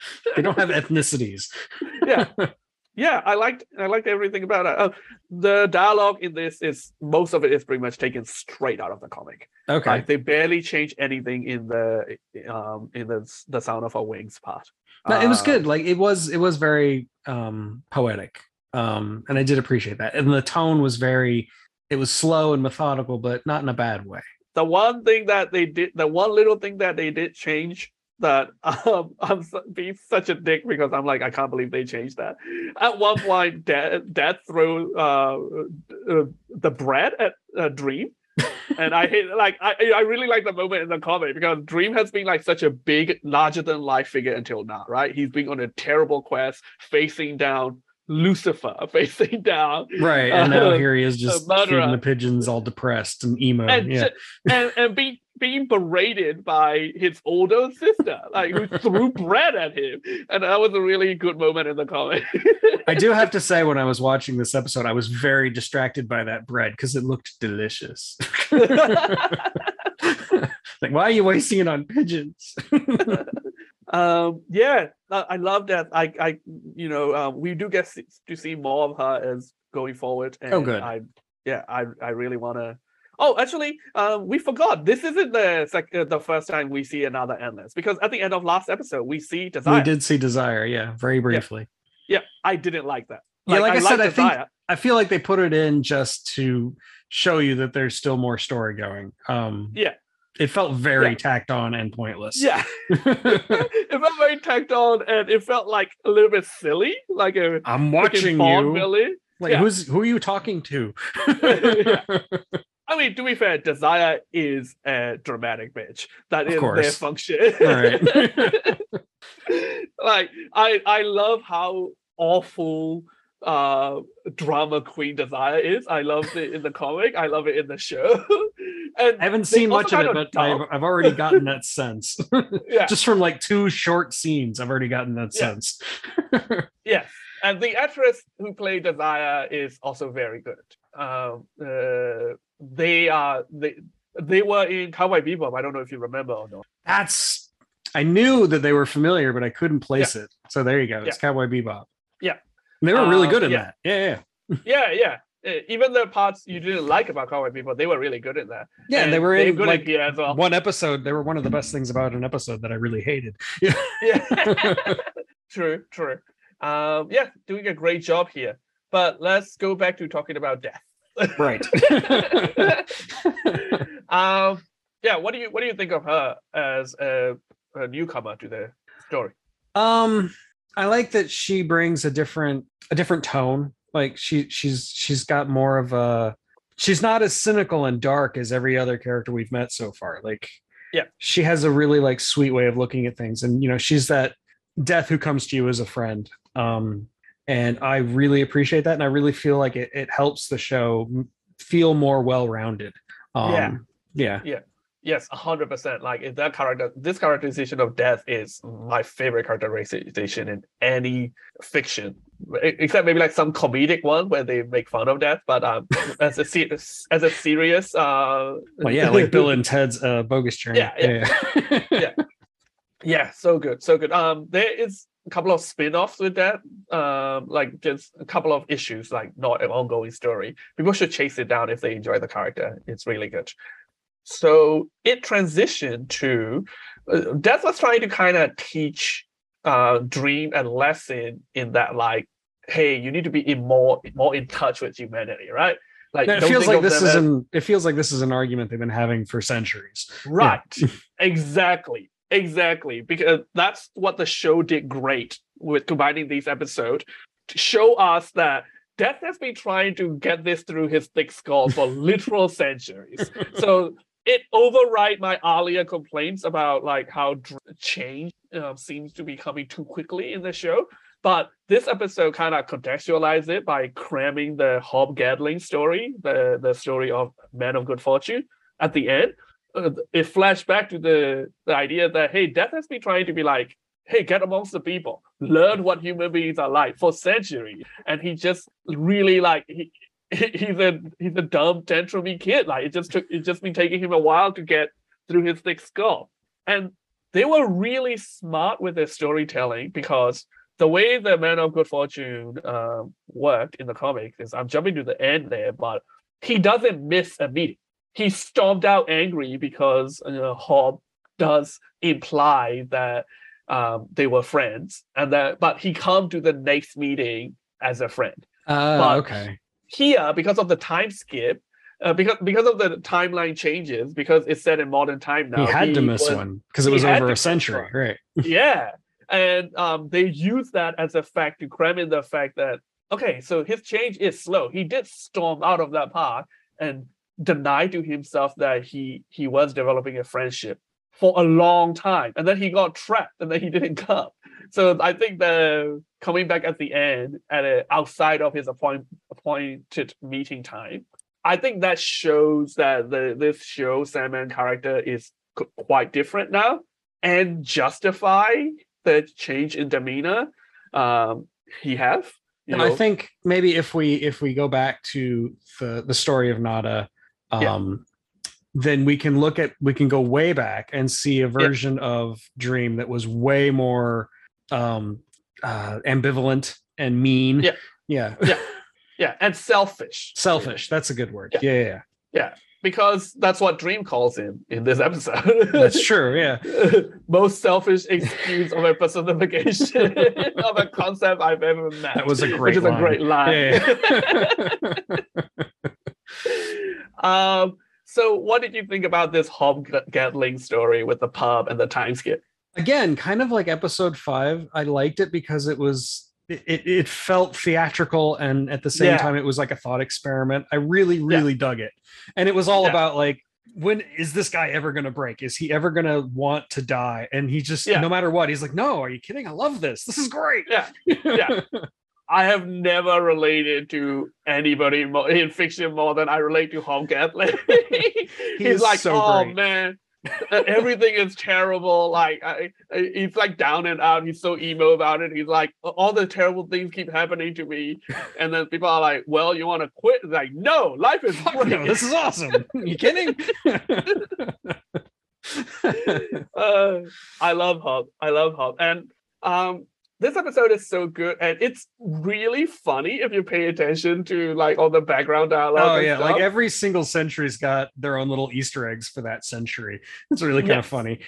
they don't have ethnicities yeah yeah, I liked I liked everything about it. Uh, the dialogue in this is most of it is pretty much taken straight out of the comic. Okay. Like they barely change anything in the um in the the sound of her wings part. No, it was Uh, good. Like it was it was very um poetic. Um and I did appreciate that. And the tone was very it was slow and methodical, but not in a bad way. the one thing that they did, the one little thing that they did change that um, I'm being such a dick because I'm like I can't believe they changed that. At one point, Death, threw uh, uh, the bread at uh, Dream, and I hate like I I really like the moment in the comic because Dream has been like such a big, larger than life figure until now, right? He's been on a terrible quest, facing down Lucifer, facing down Right. And now Uh, here he is just murderer. feeding the pigeons all depressed and emo. and yeah. and, and being being berated by his older sister, like who threw bread at him, and that was a really good moment in the comic. I do have to say, when I was watching this episode, I was very distracted by that bread because it looked delicious. like, why are you wasting it on pigeons? Um, yeah, I I love that. I, I, you know, um, we do get to see more of her as going forward. And Oh, good. I, yeah, I, I really want to. Oh, actually, um, we forgot. This isn't the sec- uh, the first time we see another endless because at the end of last episode we see Desire. We did see Desire, yeah, very briefly. Yeah, I didn't like that. Yeah, like I said, liked I think- I feel like they put it in just to show you that there's still more story going. Um, Yeah. It felt very Yeah. tacked on and pointless. Yeah, it felt very tacked on, and it felt like a little bit silly, like a I'm watching you. villain. Like, Yeah. who's who are you talking to? I mean, to be fair, Desire is a dramatic bitch. That Of is their function. right. like I, I love how awful uh drama queen Desire is. I love it in the comic. I love it in the show. and I haven't seen much of it, but. I've, I've already gotten that sense. yeah, Just from like two short scenes, I've already gotten that Yeah. sense. Yes, and the actress who played Desire is also very good. Um, uh, they are they they were in Cowboy Bebop. I don't know if you remember or not. That's I knew that they were familiar, but I couldn't place it. So there you go. It's Cowboy Bebop. Yeah. They were really good in yeah. that. Yeah, yeah. Yeah, yeah. Even the parts you didn't like about Cowboy Bebop, they were really good in that. Yeah, and they were they're in good like in here as well. one episode. They were one of the best things about an episode that I really hated. Yeah. Yeah, true, true. Um, yeah, doing a great job here. But let's go back to talking about death. right. um, yeah, what do you what do you think of her as a, a newcomer to the story? Um, I like that she brings a different a different tone. Like she she's she's got more of a she's not as cynical and dark as every other character we've met so far. Like Yeah. she has a really like sweet way of looking at things. And you know, she's that death who comes to you as a friend. Um and I really appreciate that. And I really feel like it, it helps the show feel more well-rounded. Um Yeah. yeah. Yes, hundred percent. Like if that character, this characterization of death is my favorite characterization in any fiction, except maybe like some comedic one where they make fun of death. But um, as a se- as a serious, uh, Well, yeah, like Bill and Ted's uh bogus journey. Yeah, yeah. yeah. yeah, so good, so good. Um, there is a couple of spin-offs with that. Um, like just a couple of issues, like not an ongoing story. People should chase it down if they enjoy the character. It's really good. So it transitioned to uh, Death was trying to kind of teach uh Dream a lesson in that like, hey, you need to be in more more in touch with humanity, right? Like it feels like this is as- an it feels like this is an argument they've been having for centuries. Right. exactly. Exactly. Because that's what the show did great with combining these episodes to show us that Death has been trying to get this through his thick skull for literal centuries. So it override my earlier complaints about like how dr- change um, seems to be coming too quickly in the show. But this episode kind of contextualized it by cramming the Hob Gadling story, the, the story of Man of Good Fortune at the end uh, it flashed back to the, the idea that hey, death has been trying to be like, hey, get amongst the people, learn what human beings are like for centuries, and he just really like he. He's a he's a dumb tantrumy kid. Like it just took it just been taking him a while to get through his thick skull. And they were really smart with their storytelling because the way the Man of Good Fortune um, worked in the comics is I'm jumping to the end there, but he doesn't miss a meeting. He stormed out angry because you know, Hob does imply that um, they were friends, and that but he come to the next meeting as a friend. Uh, But- okay. Here, because of the time skip, uh, because because of the timeline changes, because it's set in modern time now, he had to miss was- one because it was over a century, right? yeah and um they use that as a fact to cram in the fact that okay so his change is slow. He did storm out of that park and deny to himself that he he was developing a friendship for a long time and then he got trapped and then he didn't come so i think the coming back at the end at a, outside of his appoint, appointed meeting time i think that shows that the this show sandman character is qu- quite different now and justify the change in demeanor um he have you And I think maybe if we if we go back to the the story of Nada, Yeah. um, then we can look at we can go way back and see a version of Dream that was way more um, uh, ambivalent and mean. Yeah. yeah, Yeah. yeah and selfish selfish. That's a good word. Yeah. Yeah, yeah, yeah. because that's what dream calls him in this episode that's true. Yeah, most selfish excuse of a personification of a concept i've ever met that was a great which great. is a line. great line Yeah, um so what did you think about this hob gadling story with the pub and the time skip again kind of like episode five i liked it because it was it, it- felt theatrical and at the same Yeah. time it was like a thought experiment i really really dug it and it was all Yeah. about like when is this guy ever going to break is he ever going to want to die and he just Yeah. no matter what he's like no are you kidding i love this this is great Yeah. Yeah. I have never related to anybody in fiction more than I relate to Hob Gadling. He's like, so oh great." man, everything is terrible. Like, I, I- he's like down and out. He's so emo about it. He's like, all the terrible things keep happening to me. And then people are like, well, you want to quit? It's like, no, life is Fuck great. no, this is awesome you kidding uh, I love Hob. I love Hob. And um, this episode is so good, and it's really funny if you pay attention to like all the background dialogue. oh yeah like every single century's got their own little easter eggs for that century it's really kind of funny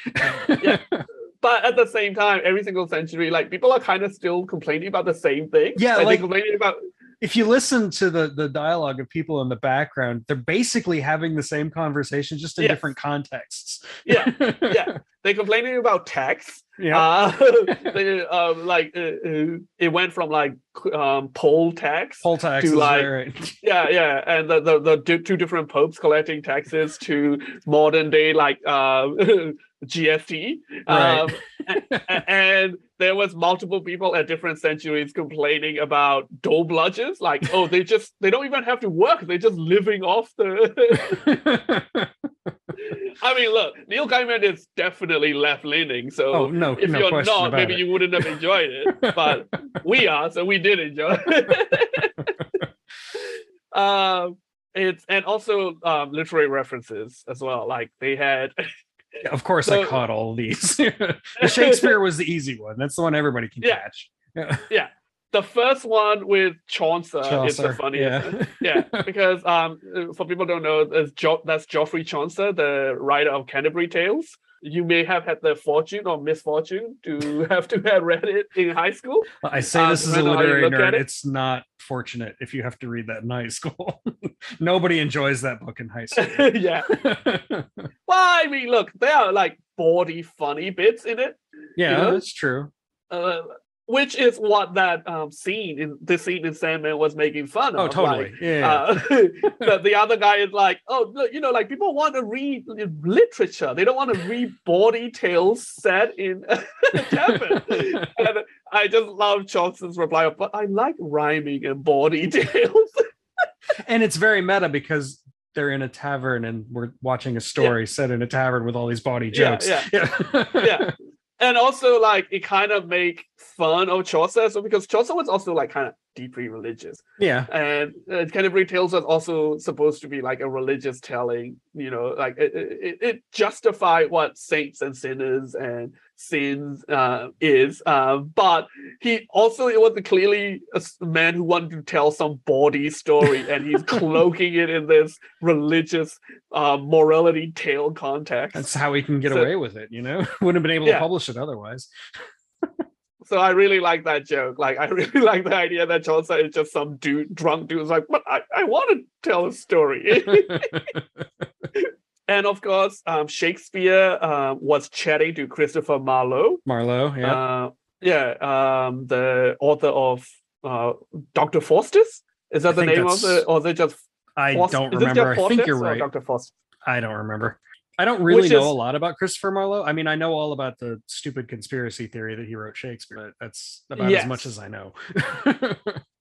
Yeah. but at the same time, every single century, like people are kind of still complaining about the same thing. Yeah, Like, like- complaining about if you listen to the the dialogue of people in the background, they're basically having the same conversation, just in Yes. different contexts. Yeah, yeah. they're complaining about tax. yeah. Uh, they, um, like uh, uh, it went from like um, poll tax Poll taxes, like- right, yeah yeah and the, the the two two different popes collecting taxes to modern day like uh gst um, a- and there was multiple people at different centuries complaining about dole bludgers. Like oh they just they don't even have to work. They're just living off the i mean look neil gaiman is definitely left leaning so oh no, if no you're not maybe it. you wouldn't have enjoyed it but we are so we did enjoy it. Um it's and also um literary references as well. Like they had of course, I caught all of these. the Shakespeare was the easy one. That's the one everybody can Yeah. catch. Yeah. the first one with Chaucer, is the Chaucer, funniest yeah. yeah because um for people don't know that's, jo- that's Geoffrey Chaucer the writer of Canterbury Tales you may have had the fortune or misfortune to have to have read it in high school I say Uh, this is a depending on how you literary nerd. it. It's not fortunate if you have to read that in high school. Nobody enjoys that book in high school. yeah well I mean look there are like bawdy funny bits in it yeah, know? that's true. uh, which is what that um, scene in this scene in Sandman was making fun of. Oh, totally. Like, yeah. uh, the, the other guy is like, oh, you know, like people want to read literature. They don't want to read bawdy tales set in a Tavern. and I just love Chaucer's reply, but I like rhyming and bawdy tales. and it's very meta because they're in a tavern and we're watching a story set in a tavern with all these bawdy Yeah, jokes. yeah. yeah. yeah. And also, like, it kind of make fun of Chaucer. So, because Chaucer was also, like, kind of deeply religious. yeah. and uh, Canterbury Tales was also supposed to be like a religious telling, you know, like it, it, it justified what saints and sinners and sins uh, is. Uh, but he also it was clearly a man who wanted to tell some bawdy story, and he's cloaking it in this religious uh, morality tale context. That's how he can get So- away with it, you know? Wouldn't have been able Yeah. to publish it otherwise. So I really like that joke. Like I really like the idea that Johnson is just some dude, drunk dude, who's like, but I, I want to tell a story. And of course, um, Shakespeare uh, was chatting to Christopher Marlowe. Marlowe, yeah. Uh, yeah, um, the author of uh, Dr. Faustus. Is I that the think name of the, or is it just I Faust- don't is it just remember. I think you're right. Dr. Faustus. I don't remember. I don't really Which know is- a lot about Christopher Marlowe. I mean, I know all about the stupid conspiracy theory that he wrote Shakespeare, but that's about as much as I know.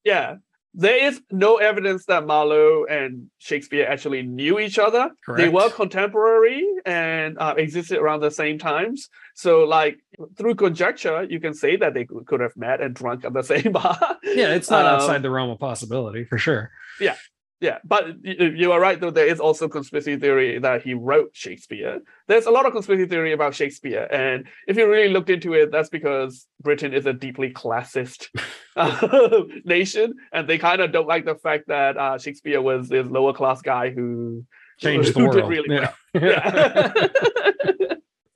Yeah. There is no evidence that Marlowe and Shakespeare actually knew each other. They were contemporary and uh, existed around the same times. So, like through conjecture, you can say that they could could have met and drunk at the same bar. yeah, it's not Um, outside the realm of possibility for sure. Yeah, but you are right though. There is also conspiracy theory that he wrote Shakespeare. There's a lot of conspiracy theory about Shakespeare, and if you really looked into it, that's because Britain is a deeply classist uh, nation, and they kind of don't like the fact that uh, Shakespeare was this lower class guy who Changed the who did world. really yeah. well.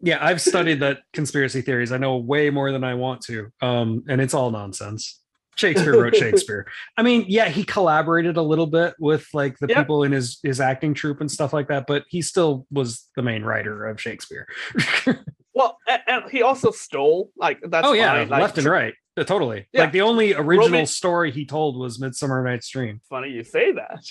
Yeah. yeah, I've studied that conspiracy theories. I know way more than I want to. Um, and it's all nonsense. Shakespeare wrote Shakespeare. I mean, yeah, he collaborated a little bit with like the Yeah. people in his his acting troupe and stuff like that, but he still was the main writer of Shakespeare. well, and, and he also stole like that's oh yeah, fine. Like, left and right. Uh, totally. Yeah. Like the only original Roman- story he told was Midsummer Night's Dream. funny you say that.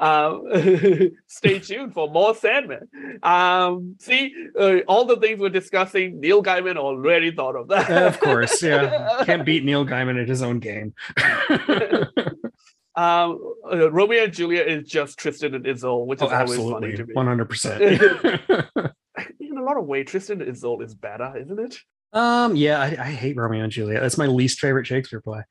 Um, stay tuned for more Sandman. Um, see, uh, all the things we're discussing, Neil Gaiman already thought of that. Uh, of course, yeah. Can't beat Neil Gaiman at his own game. um, uh, Romeo and Juliet is just Tristan and Isolde, which oh, is always funny to me. One hundred percent. In a lot of ways, Tristan Isolde is better, isn't it? Um, yeah, I, I hate Romeo and Juliet. That's my least favorite Shakespeare play.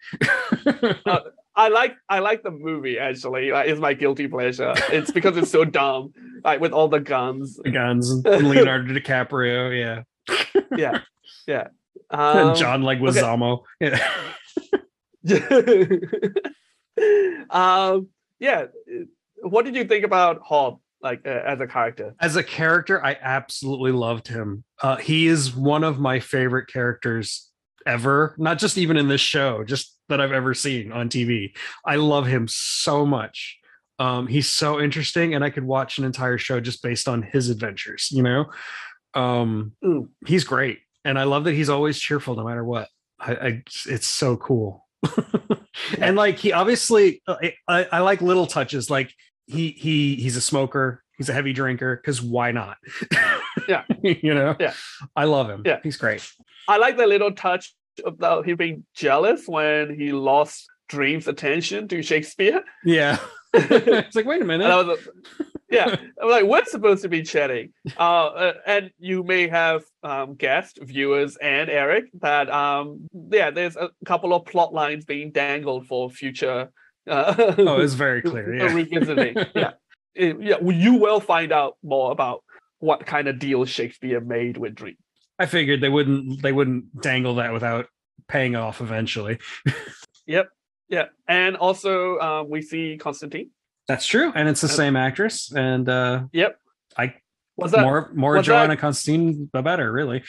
I like I like the movie actually. Like, it's my guilty pleasure. It's because it's so dumb, like with all the guns. the guns and Leonardo DiCaprio, yeah. Yeah, yeah. Um, and John Leguizamo. Yeah. um, yeah. What did you think about Hob, like uh, as a character? As a character, I absolutely loved him. Uh, he is one of my favorite characters ever, not just even in this show, just that I've ever seen on TV. I love him so much. Um, he's so interesting, and I could watch an entire show just based on his adventures, you know? Um, Mm. he's great. And I love that he's always cheerful no matter what. I, I it's so cool. and like he obviously I, I, I like little touches like he he he's a smoker he's a heavy drinker because why not Yeah. you know Yeah. i love him Yeah. he's great I like the little touch about him being jealous when he lost Dream's attention to Shakespeare. yeah it's like wait a minute I was, yeah, I'm like, we're supposed to be chatting. Uh, uh, and you may have um, guessed, viewers and Eric, that um, yeah, there's a couple of plot lines being dangled for future. Uh, oh it's very clear yeah revisiting. yeah, It- yeah. well, You will find out more about what kind of deal Shakespeare made with Dream. i figured they wouldn't they wouldn't dangle that without paying off eventually Yep. Yeah, and also um, we see Constantine. that's true and it's the same actress and uh Yep. I- was that more more was joanna that- constantine the better really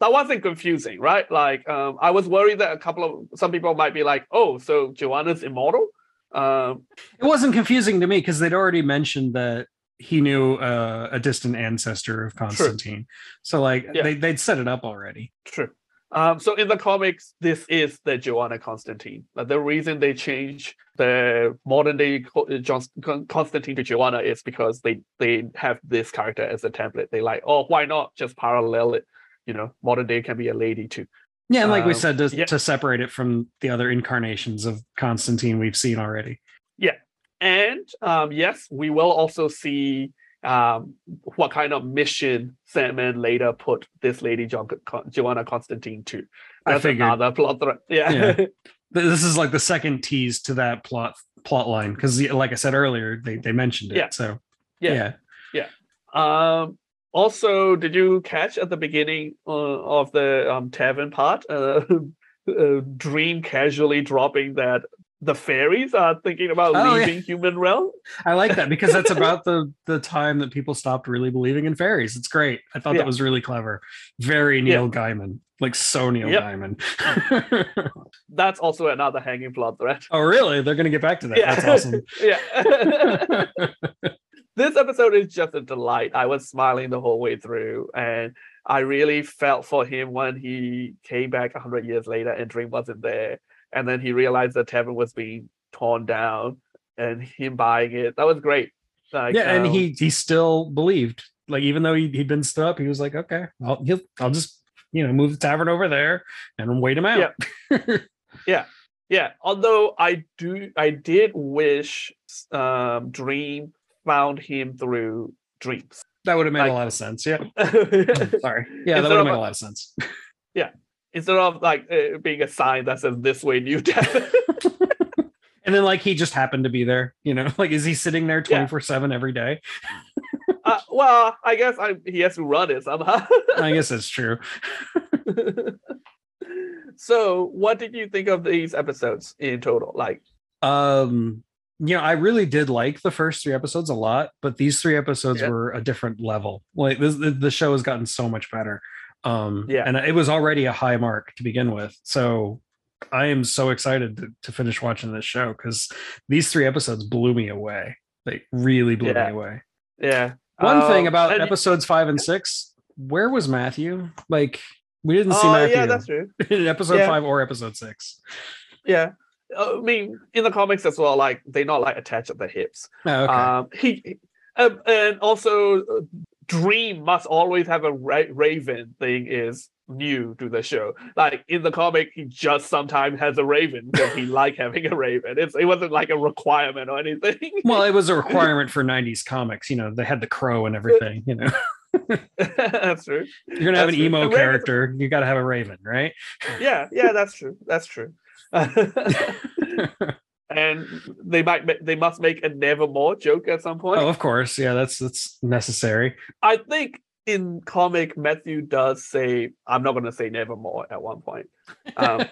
that wasn't confusing, right? Like, um, I was worried that a couple of some people might be like, "Oh, so Joanna's immortal." Um, It wasn't confusing to me because they'd already mentioned that he knew uh, a distant ancestor of Constantine. So like Yeah. they they'd set it up already. true. Um, so in the comics, this is the Joanna Constantine. But the reason they change the modern day uh, John- Constantine to Joanna is because they they have this character as a template. They like, oh, why not just parallel it? You know, modern day can be a lady too. Yeah, and like we Um, said, to, yeah. to separate it from the other incarnations of Constantine we've seen already. Yeah and um, yes, we will also see um, what kind of mission Sandman later put this lady jo- Con- Joanna Constantine to. I That's figured. another plot thread. Yeah. Yeah. This is like the second tease to that plot plot line because, like I said earlier, they they mentioned it. Yeah. So Yeah. yeah, um, also, did you catch at the beginning uh, of the um, tavern part, uh, uh, Dream casually dropping that the fairies are thinking about Oh, yeah. leaving human realm? I like that because that's about the the time that people stopped really believing in fairies. It's great. I thought Yeah. that was really clever. Very Neil Gaiman, like so Neil Yep. Gaiman. That's also another hanging plot thread. oh, really? They're gonna get back to that. Yeah. That's awesome. yeah. This episode is just a delight. I was smiling the whole way through, and I really felt for him when he came back a hundred years later and Dream wasn't there, and then he realized the tavern was being torn down, and him buying it. That was great. Like, yeah, and um, he he still believed. Like even though he, he'd been stood up, he was like, okay, I'll he'll, I'll just you know move the tavern over there and wait him out. Yeah, yeah, although I do, I did wish um, Dream found him through dreams. that would have made Like- a lot of sense. Yeah. Sorry. Yeah, that would have made a- lot of sense. Yeah. Instead of like uh, being a sign that says this way, new death. And then like he just happened to be there, you know, like is he sitting there Yeah. 24-7 every day? uh, well, I guess I, he has to run it somehow. I guess that's true. so, what did you think of these episodes in total? Like, Um, you know, I really did like the first three episodes a lot, but these three episodes Yeah. were a different level. Like this, the, show has gotten so much better. Um, Yeah. and it was already a high mark to begin with. So I am so excited to, to finish watching this show because these three episodes blew me away. Like really blew Yeah. me away. yeah. One thing Um, about and- episodes five and six, where was Matthew? Like we didn't see Oh, Matthew yeah, that's true. in episode Yeah. five or episode six. Yeah. I mean, in the comics as well, like they're not like attached at the hips. Oh, okay. Um, he, um, and also, uh, Dream must always have a ra- Raven thing is new to the show. Like in the comic, he just sometimes has a Raven because he like having a Raven. It's, it wasn't like a requirement or anything. well, it was a requirement for 90s comics. You know, they had the crow and everything. You know, that's true. you're gonna have That's an emo Raven's- character, you gotta have a raven, right? Yeah, yeah, that's true. That's true. and they might they must make a nevermore joke at some point. oh, of course. Yeah, that's that's necessary. I think in comic Matthew does say I'm not going to say nevermore at one point, um,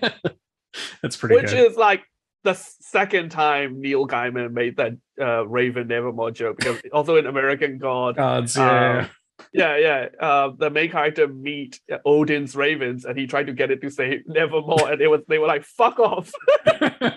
that's pretty which good. is like the second time Neil Gaiman made that uh, Raven Nevermore joke because also in American God, Gods, yeah, um, yeah, yeah, uh, the main character meet Odin's ravens and he tried to get it to say Nevermore and it was they were like fuck off.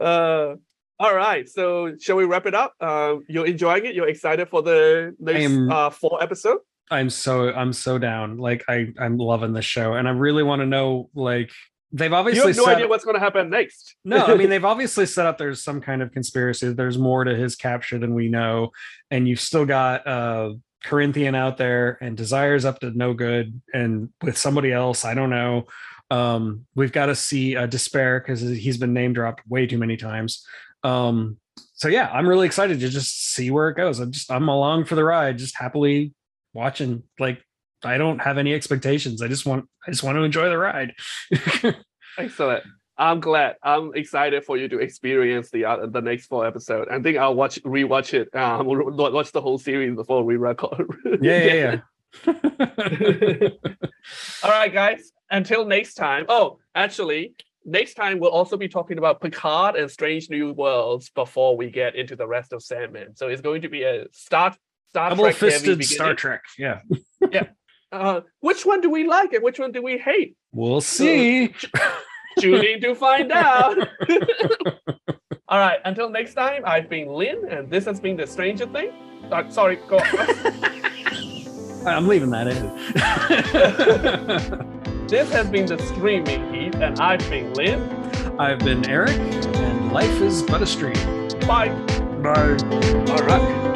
Uh, all right, so shall we wrap it up? Uh, you're enjoying it. You're excited for the next am- uh, four episode. I'm so I'm so down. Like I I'm loving this show, and I really want to know. Like they've obviously You have no idea what's going to happen next. no, I mean they've obviously set up there's some kind of conspiracy. There's more to his capture than we know, and you've still got uh Corinthian out there and Desire's up to no good, and with somebody else, I don't know. Um, we've got to see uh, Despair because he's been name dropped way too many times. Um, so yeah, I'm really excited to just see where it goes. I'm just I'm along for the ride, just happily watching. Like I don't have any expectations. I just want I just want to enjoy the ride. Excellent. I'm glad. I'm excited for you to experience the uh, the next four episode. I think I'll watch rewatch it. Um, watch the whole series before we record. yeah, yeah, yeah. All right, guys. Until next time. Oh, actually, next time we'll also be talking about Picard and Strange New Worlds before we get into the rest of Sandman. So it's going to be a start Star Double Trek fisted Star Trek. Yeah. Yeah. Uh, which one do we like and which one do we hate? We'll see. Tune in to find out. All right. Until next time, I've been Lynn, and this has been the Stranger Thing. Uh, sorry, go. I'm leaving that in. this has been the Streaming Heat, and I've been Lynn. I've been Eric, and life is but a stream. Bye. Bye. All right.